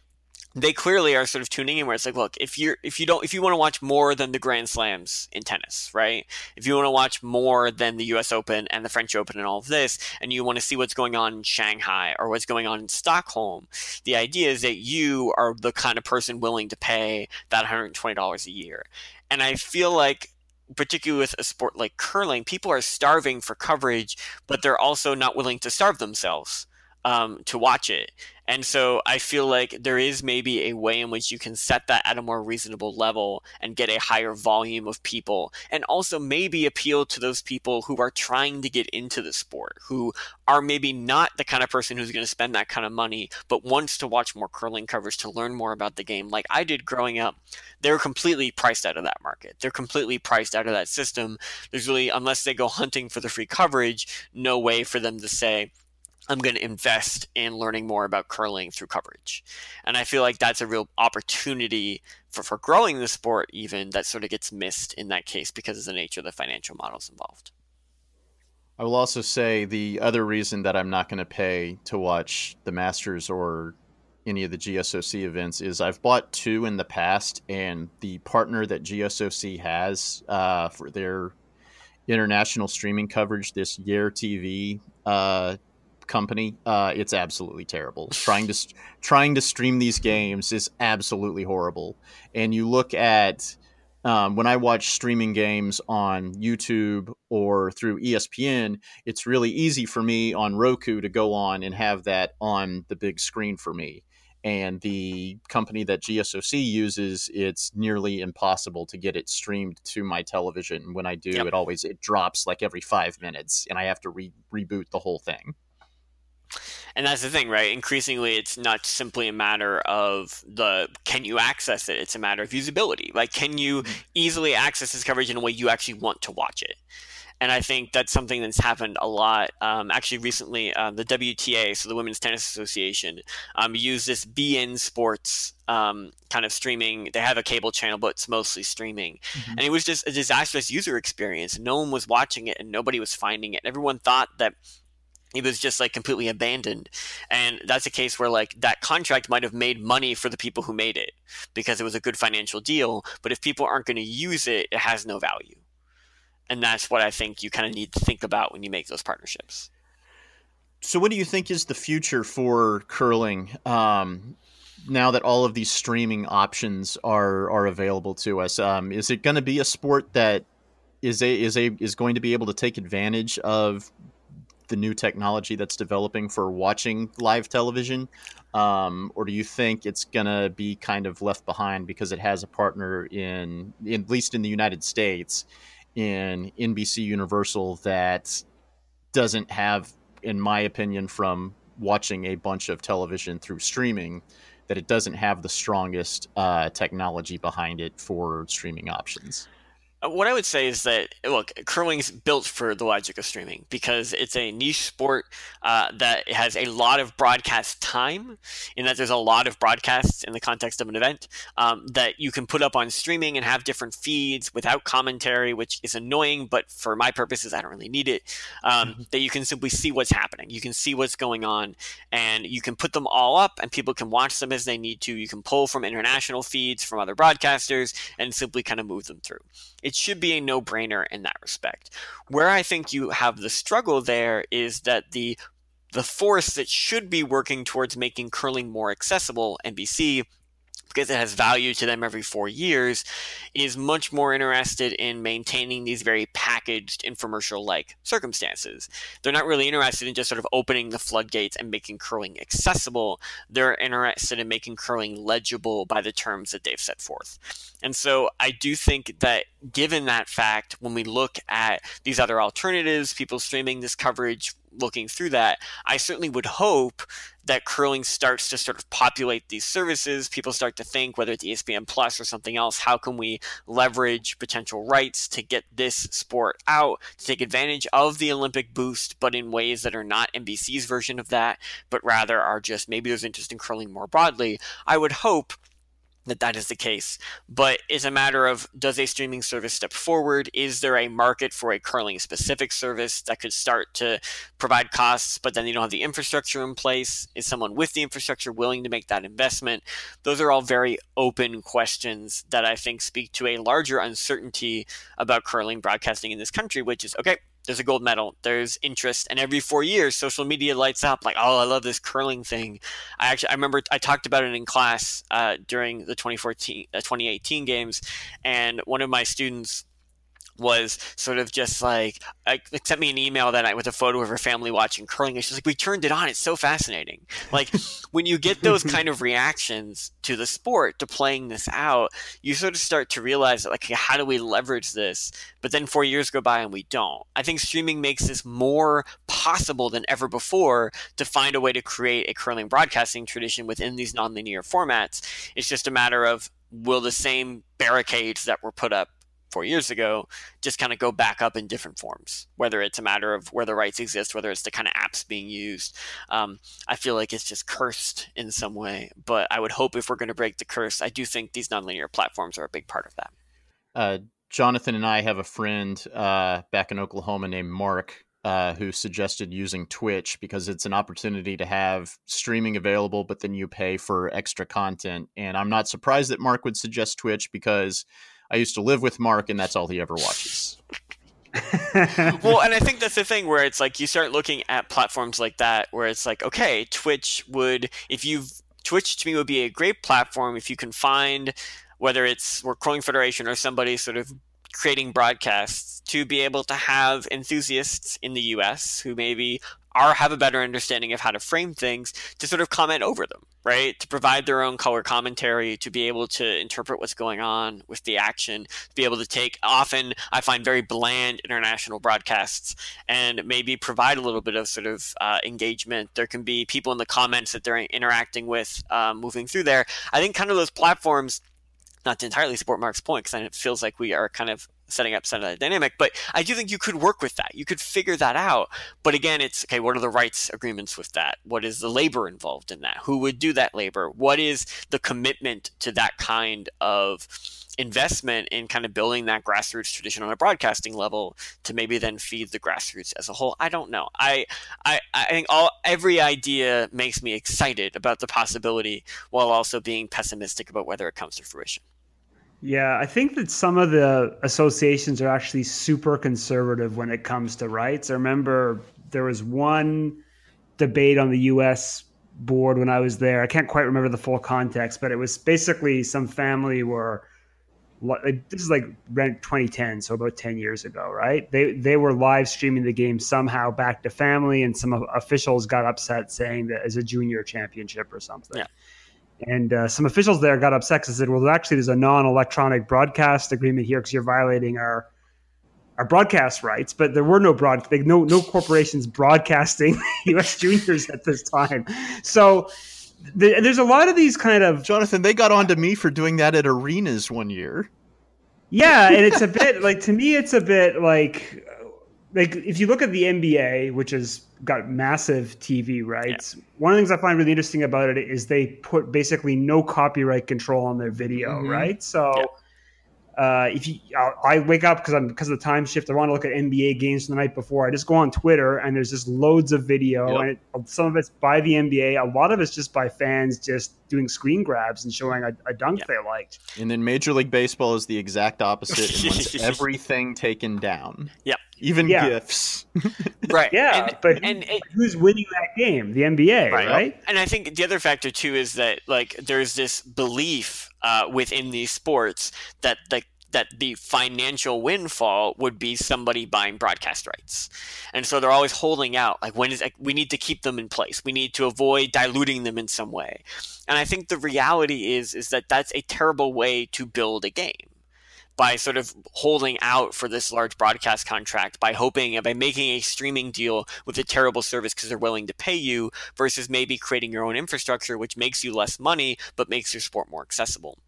they clearly are sort of tuning in where it's like look if you're if you don't if you want to watch more than the grand slams in tennis right? If you want to watch more than the us open and the french open and all of this and you want to see what's going on in shanghai or what's going on in stockholm the idea is that you are the kind of person willing to pay that $120 a year. And i feel like particularly with a sport like curling people are starving for coverage but they're also not willing to starve themselves um, to watch it. And so I feel like there is maybe a way in which you can set that at a more reasonable level and get a higher volume of people, and also maybe appeal to those people who are trying to get into the sport, who are maybe not the kind of person who's going to spend that kind of money, but wants to watch more curling coverage to learn more about the game, like I did growing up. They're completely priced out of that market. They're completely priced out of that system. There's really, unless they go hunting for the free coverage, no way for them to say, I'm going to invest in learning more about curling through coverage. And I feel like that's a real opportunity for, for growing the sport, even that sort of gets missed in that case because of the nature of the financial models involved. I will also say the other reason that I'm not going to pay to watch the Masters or any of the GSOC events is I've bought two in the past, and the partner that GSOC has uh, for their international streaming coverage, this Year TV uh, company, uh, it's absolutely terrible. trying to trying to stream these games is absolutely horrible. And you look at um, when I watch streaming games on YouTube or through ESPN, it's really easy for me on Roku to go on and have that on the big screen for me. And the company that GSOC uses, it's nearly impossible to get it streamed to my television. When I do, Yep. it always it drops like every five minutes, and I have to re- reboot the whole thing. And that's the thing, right? Increasingly, it's not simply a matter of the can you access it. It's a matter of usability. Like, can you mm-hmm. easily access this coverage in a way you actually want to watch it? and I think that's something that's happened a lot. Um, actually, recently, uh, the WTA, so the Women's Tennis Association, um, used this beIN Sports um, kind of streaming. They have a cable channel, but it's mostly streaming, mm-hmm. and it was just a disastrous user experience. No one was watching it, and nobody was finding it. Everyone thought that it was just like completely abandoned and that's a case where like that contract might have made money for the people who made it because it was a good financial deal but if people aren't going to use it it has no value and that's what I think you kind of need to think about when you make those partnerships. So, what do you think is the future for curling um, now that all of these streaming options are are available to us? Um, is it going to be a sport that is a is a is going to be able to take advantage of the new technology that's developing for watching live television, um, or do you think it's going to be kind of left behind because it has a partner in, in at least in the United States? in NBC Universal that doesn't have, in my opinion, from watching a bunch of television through streaming, that it doesn't have the strongest uh, technology behind it for streaming options. Uh, what I would say is that look, curling's built for the logic of streaming because it's a niche sport uh, that has a lot of broadcast time, in that there's a lot of broadcasts in the context of an event um, that you can put up on streaming and have different feeds without commentary, which is annoying, but for my purposes, I don't really need it. Um, mm-hmm. that you can simply see what's happening, you can see what's going on, and you can put them all up, and people can watch them as they need to. You can pull from international feeds from other broadcasters and simply kind of move them through it should be a no brainer in that respect. Where I think you have the struggle there is that the the force that should be working towards making curling more accessible, NBC, because it has value to them every four years, is much more interested in maintaining these very packaged infomercial like circumstances. They're not really interested in just sort of opening the floodgates and making curling accessible. They're interested in making curling legible by the terms that they've set forth. And so I do think that given that fact, when we look at these other alternatives, people streaming this coverage, looking through that, I certainly would hope that curling starts to sort of populate these services. People start to think, whether it's ESPN Plus or something else, how can we leverage potential rights to get this sport out, to take advantage of the Olympic boost, but in ways that are not NBC's version of that, but rather are just maybe there's interest in curling more broadly. I would hope that that is the case. But it's a matter of does a streaming service step forward? Is there a market for a curling specific service that could start to provide costs, but then you don't have the infrastructure in place? Is someone with the infrastructure willing to make that investment? Those are all very open questions that I think speak to a larger uncertainty about curling broadcasting in this country, which is okay, there's a gold medal, there's interest, and every four years, social media lights up like, oh, I love this curling thing. I actually I remember I talked about it in class uh, during the 2014 uh, 2018 games, and one of my students was sort of just like I sent me an email that night with a photo of her family watching curling and she's like we turned it on. It's so fascinating. Like *laughs* when you get those *laughs* kind of reactions to the sport to playing this out you sort of start to realize that, like how do we leverage this? But then 4 years go by and we don't. I think streaming makes this more possible than ever before to find a way to create a curling broadcasting tradition within these nonlinear formats. It's just a matter of will the same barricades that were put up four years ago just kind of go back up in different forms whether it's a matter of where the rights exist whether it's the kind of apps being used um, i feel like it's just cursed in some way but i would hope if we're going to break the curse i do think these nonlinear platforms are a big part of that uh, jonathan and i have a friend uh, back in oklahoma named mark uh, who suggested using Twitch because it's an opportunity to have streaming available, but then you pay for extra content. And I'm not surprised that Mark would suggest Twitch because I used to live with Mark, and that's all he ever watches. *laughs* well, and I think that's the thing where it's like you start looking at platforms like that, where it's like, okay, Twitch would, if you've, Twitch to me would be a great platform if you can find whether it's or Curling Federation or somebody sort of creating broadcasts to be able to have enthusiasts in the US who maybe are have a better understanding of how to frame things to sort of comment over them, right? To provide their own color commentary, to be able to interpret what's going on with the action, to be able to take often I find very bland international broadcasts and maybe provide a little bit of sort of uh, engagement. There can be people in the comments that they're interacting with, um, moving through there. I think kind of those platforms not to entirely support Mark's point because it feels like we are kind of setting up that dynamic, but I do think you could work with that. You could figure that out. But again, it's okay, what are the rights agreements with that? What is the labor involved in that? Who would do that labor? What is the commitment to that kind of investment in kind of building that grassroots tradition on a broadcasting level to maybe then feed the grassroots as a whole? I don't know. I I, I think all every idea makes me excited about the possibility while also being pessimistic about whether it comes to fruition. Yeah, I think that some of the associations are actually super conservative when it comes to rights. I remember there was one debate on the US board when I was there. I can't quite remember the full context, but it was basically some family were this is like 2010, so about 10 years ago, right? They they were live streaming the game somehow back to family, and some officials got upset saying that as a junior championship or something. Yeah. And uh, some officials there got upset because said, "Well, actually, there's a non-electronic broadcast agreement here because you're violating our our broadcast rights." But there were no broad, like, no no corporations broadcasting *laughs* U.S. juniors at this time. So the, there's a lot of these kind of Jonathan. They got on to me for doing that at arenas one year. Yeah, and it's a bit like to me, it's a bit like like if you look at the NBA, which has got massive TV rights, yeah. one of the things I find really interesting about it is they put basically no copyright control on their video, mm-hmm. right? So. Yeah uh, if you, I wake up because I'm because of the time shift. I want to look at NBA games from the night before. I just go on Twitter and there's just loads of video, yep. and it, some of it's by the NBA. A lot of it's just by fans just doing screen grabs and showing a, a dunk yep. they liked. And then Major League Baseball is the exact opposite and wants *laughs* everything taken down. Yep. Even yeah. gifts. *laughs* right. Yeah. And, but and it, who's winning that game? The NBA, right. right? And I think the other factor too is that like there's this belief uh, within these sports that the that the financial windfall would be somebody buying broadcast rights. And so they're always holding out like when is we need to keep them in place. We need to avoid diluting them in some way. And I think the reality is is that that's a terrible way to build a game by sort of holding out for this large broadcast contract by hoping and by making a streaming deal with a terrible service because they're willing to pay you versus maybe creating your own infrastructure which makes you less money but makes your sport more accessible.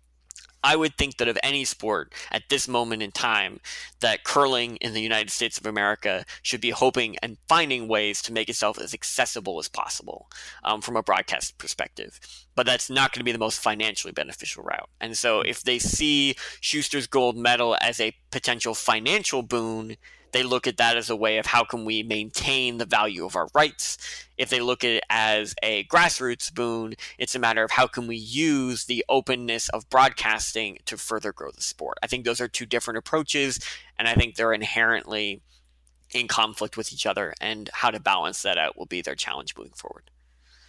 I would think that of any sport at this moment in time, that curling in the United States of America should be hoping and finding ways to make itself as accessible as possible um, from a broadcast perspective. But that's not going to be the most financially beneficial route. And so if they see Shuster's gold medal as a potential financial boon, they look at that as a way of how can we maintain the value of our rights. If they look at it as a grassroots boon, it's a matter of how can we use the openness of broadcasting to further grow the sport. I think those are two different approaches, and I think they're inherently in conflict with each other, and how to balance that out will be their challenge moving forward.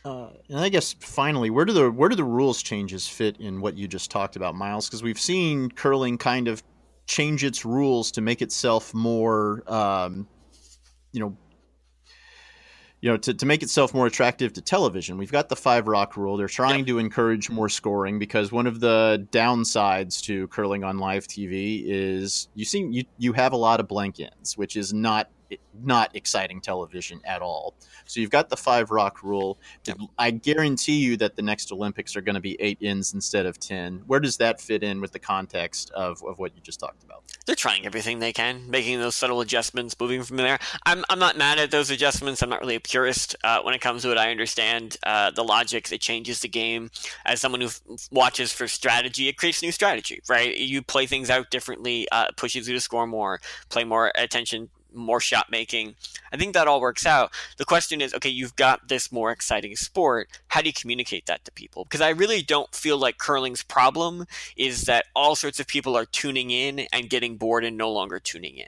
Uh, and I guess finally, where do the where do the rules changes fit in what you just talked about, Myles? Because we've seen curling kind of change its rules to make itself more, um, you know, you know, to, to make itself more attractive to television. We've got the five rock rule. They're trying yep. to encourage more scoring because one of the downsides to curling on live TV is you see you you have a lot of blank ends, which is not not exciting television at all. So you've got the five rock rule. I guarantee you that the next Olympics are going to be eight ends instead of 10. Where does that fit in with the context of, of what you just talked about? They're trying everything they can, making those subtle adjustments, moving from there. I'm, I'm not mad at those adjustments. I'm not really a purist uh, when it comes to it. I understand uh, the logic. It changes the game. As someone who f- watches for strategy, it creates new strategy, right? You play things out differently, uh, pushes you to score more, play more attention more shot making. I think that all works out. The question is, okay, you've got this more exciting sport. How do you communicate that to people? Because I really don't feel like curling's problem is that all sorts of people are tuning in and getting bored and no longer tuning in.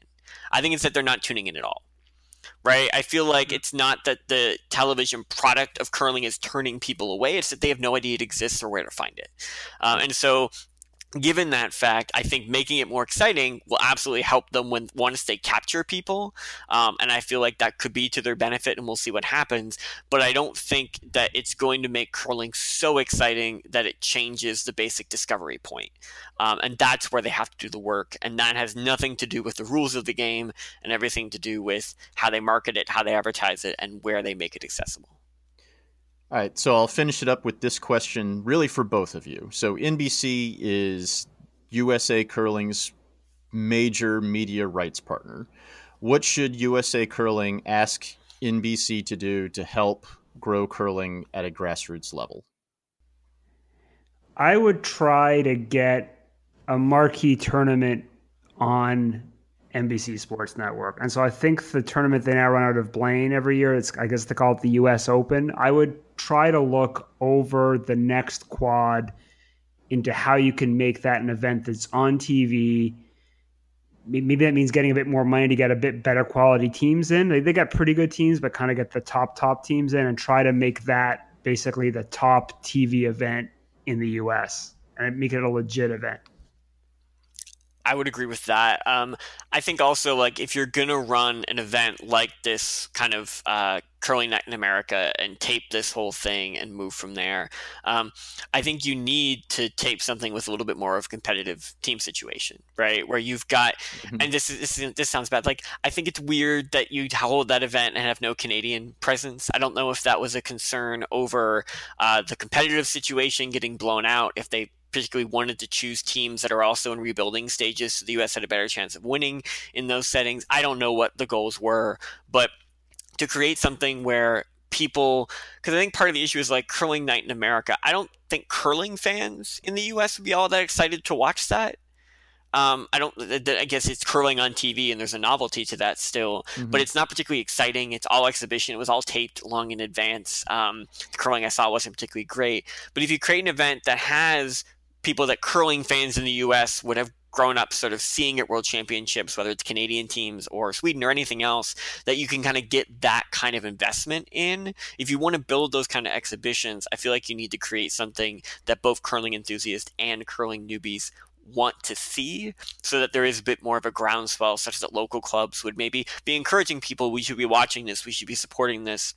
I think it's that they're not tuning in at all. Right? I feel like it's not that the television product of curling is turning people away. It's that they have no idea it exists or where to find it. Uh, and so given that fact, I think making it more exciting will absolutely help them when once they capture people. Um, and I feel like that could be to their benefit, and we'll see what happens. But I don't think that it's going to make curling so exciting that it changes the basic discovery point. Um, and that's where they have to do the work. And that has nothing to do with the rules of the game and everything to do with how they market it, how they advertise it, and where they make it accessible. All right, so I'll finish it up with this question, really for both of you. So NBC is USA Curling's major media rights partner. What should USA Curling ask NBC to do to help grow curling at a grassroots level? I would try to get a marquee tournament on NBC Sports Network. And so I think the tournament they now run out of Blaine every year, it's I guess they call it the US Open. I would try to look over the next quad into how you can make that an event that's on TV. Maybe that means getting a bit more money to get a bit better quality teams in. They, they got pretty good teams, but kind of get the top top teams in and try to make that basically the top TV event in the US and make it a legit event. I would agree with that. Um, I think also like if you're gonna run an event like this kind of uh, curling night in America and tape this whole thing and move from there, um, I think you need to tape something with a little bit more of a competitive team situation, right? Where you've got, mm-hmm. and this is, this is, this sounds bad. Like I think it's weird that you hold that event and have no Canadian presence. I don't know if that was a concern over uh, the competitive situation getting blown out. If they particularly wanted to choose teams that are also in rebuilding stages so the US had a better chance of winning in those settings. I don't know what the goals were, but to create something where people because I think part of the issue is like curling night in America. I don't think curling fans in the US would be all that excited to watch that. Um, I don't. I guess it's curling on TV, and there's a novelty to that still, mm-hmm. but it's not particularly exciting. It's all exhibition. It was all taped long in advance. Um, the curling I saw wasn't particularly great, but if you create an event that has people that curling fans in the US would have grown up sort of seeing at world championships, whether it's Canadian teams or Sweden or anything else, that you can kind of get that kind of investment in. If you want to build those kind of exhibitions, I feel like you need to create something that both curling enthusiasts and curling newbies want to see so that there is a bit more of a groundswell such that local clubs would maybe be encouraging people we should be watching this we should be supporting this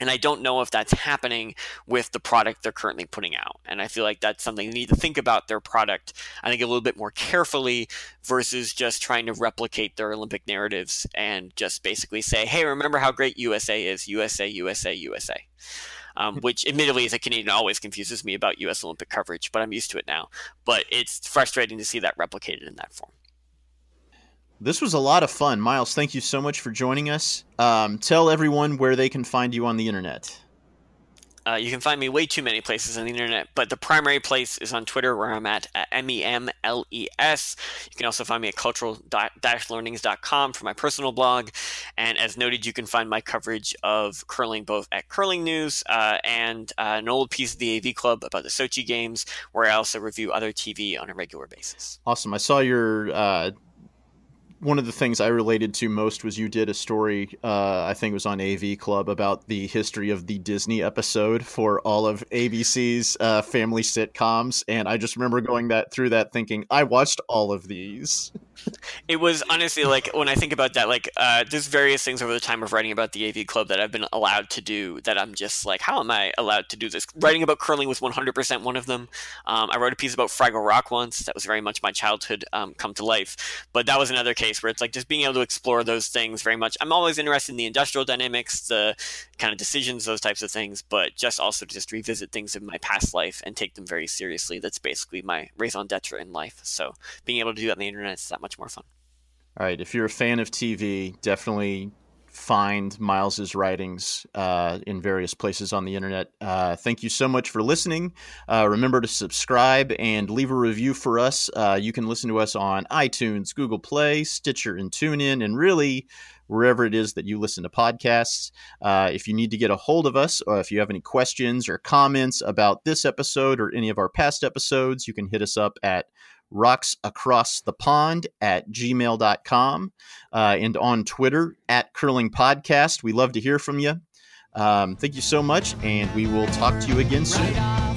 and I don't know if that's happening with the product they're currently putting out. And I feel like that's something they need to think about their product, I think, a little bit more carefully versus just trying to replicate their Olympic narratives and just basically say, hey, remember how great USA is USA, USA, USA. Um, which admittedly, as a Canadian, always confuses me about U.S. Olympic coverage, but I'm used to it now. But it's frustrating to see that replicated in that form. This was a lot of fun. Myles, thank you so much for joining us. Um, tell everyone where they can find you on the internet. Uh, you can find me way too many places on the internet, but the primary place is on Twitter where I'm at, at M E M L E S. You can also find me at cultural-learnings.com for my personal blog. And as noted, you can find my coverage of curling both at Curling News uh, and uh, an old piece of the AV Club about the Sochi Games, where I also review other TV on a regular basis. Awesome. I saw your uh, one of the things I related to most was you did a story, uh, I think it was on AV Club, about the history of the Disney episode for all of ABC's uh, family sitcoms, and I just remember going that through that thinking I watched all of these. *laughs* it was honestly like when I think about that, like uh, there's various things over the time of writing about the AV Club that I've been allowed to do that I'm just like, how am I allowed to do this? Writing about curling was 100% one of them. Um, I wrote a piece about Fraggle Rock once. That was very much my childhood um, come to life. But that was another case where it's like just being able to explore those things very much. I'm always interested in the industrial dynamics, the kind of decisions, those types of things, but just also to just revisit things in my past life and take them very seriously. That's basically my raison d'etre in life. So being able to do that on the internet is that much more fun. All right, if you're a fan of TV, definitely find Myles's writings uh, in various places on the internet. Uh, thank you so much for listening. Uh, remember to subscribe and leave a review for us. Uh, you can listen to us on iTunes, Google Play, Stitcher, and TuneIn, and really wherever it is that you listen to podcasts. Uh, if you need to get a hold of us, or if you have any questions or comments about this episode or any of our past episodes, you can hit us up at rocks across the pond at gmail.com uh, and on Twitter at curling podcast. We love to hear from you. Um, thank you so much, and we will talk to you again soon.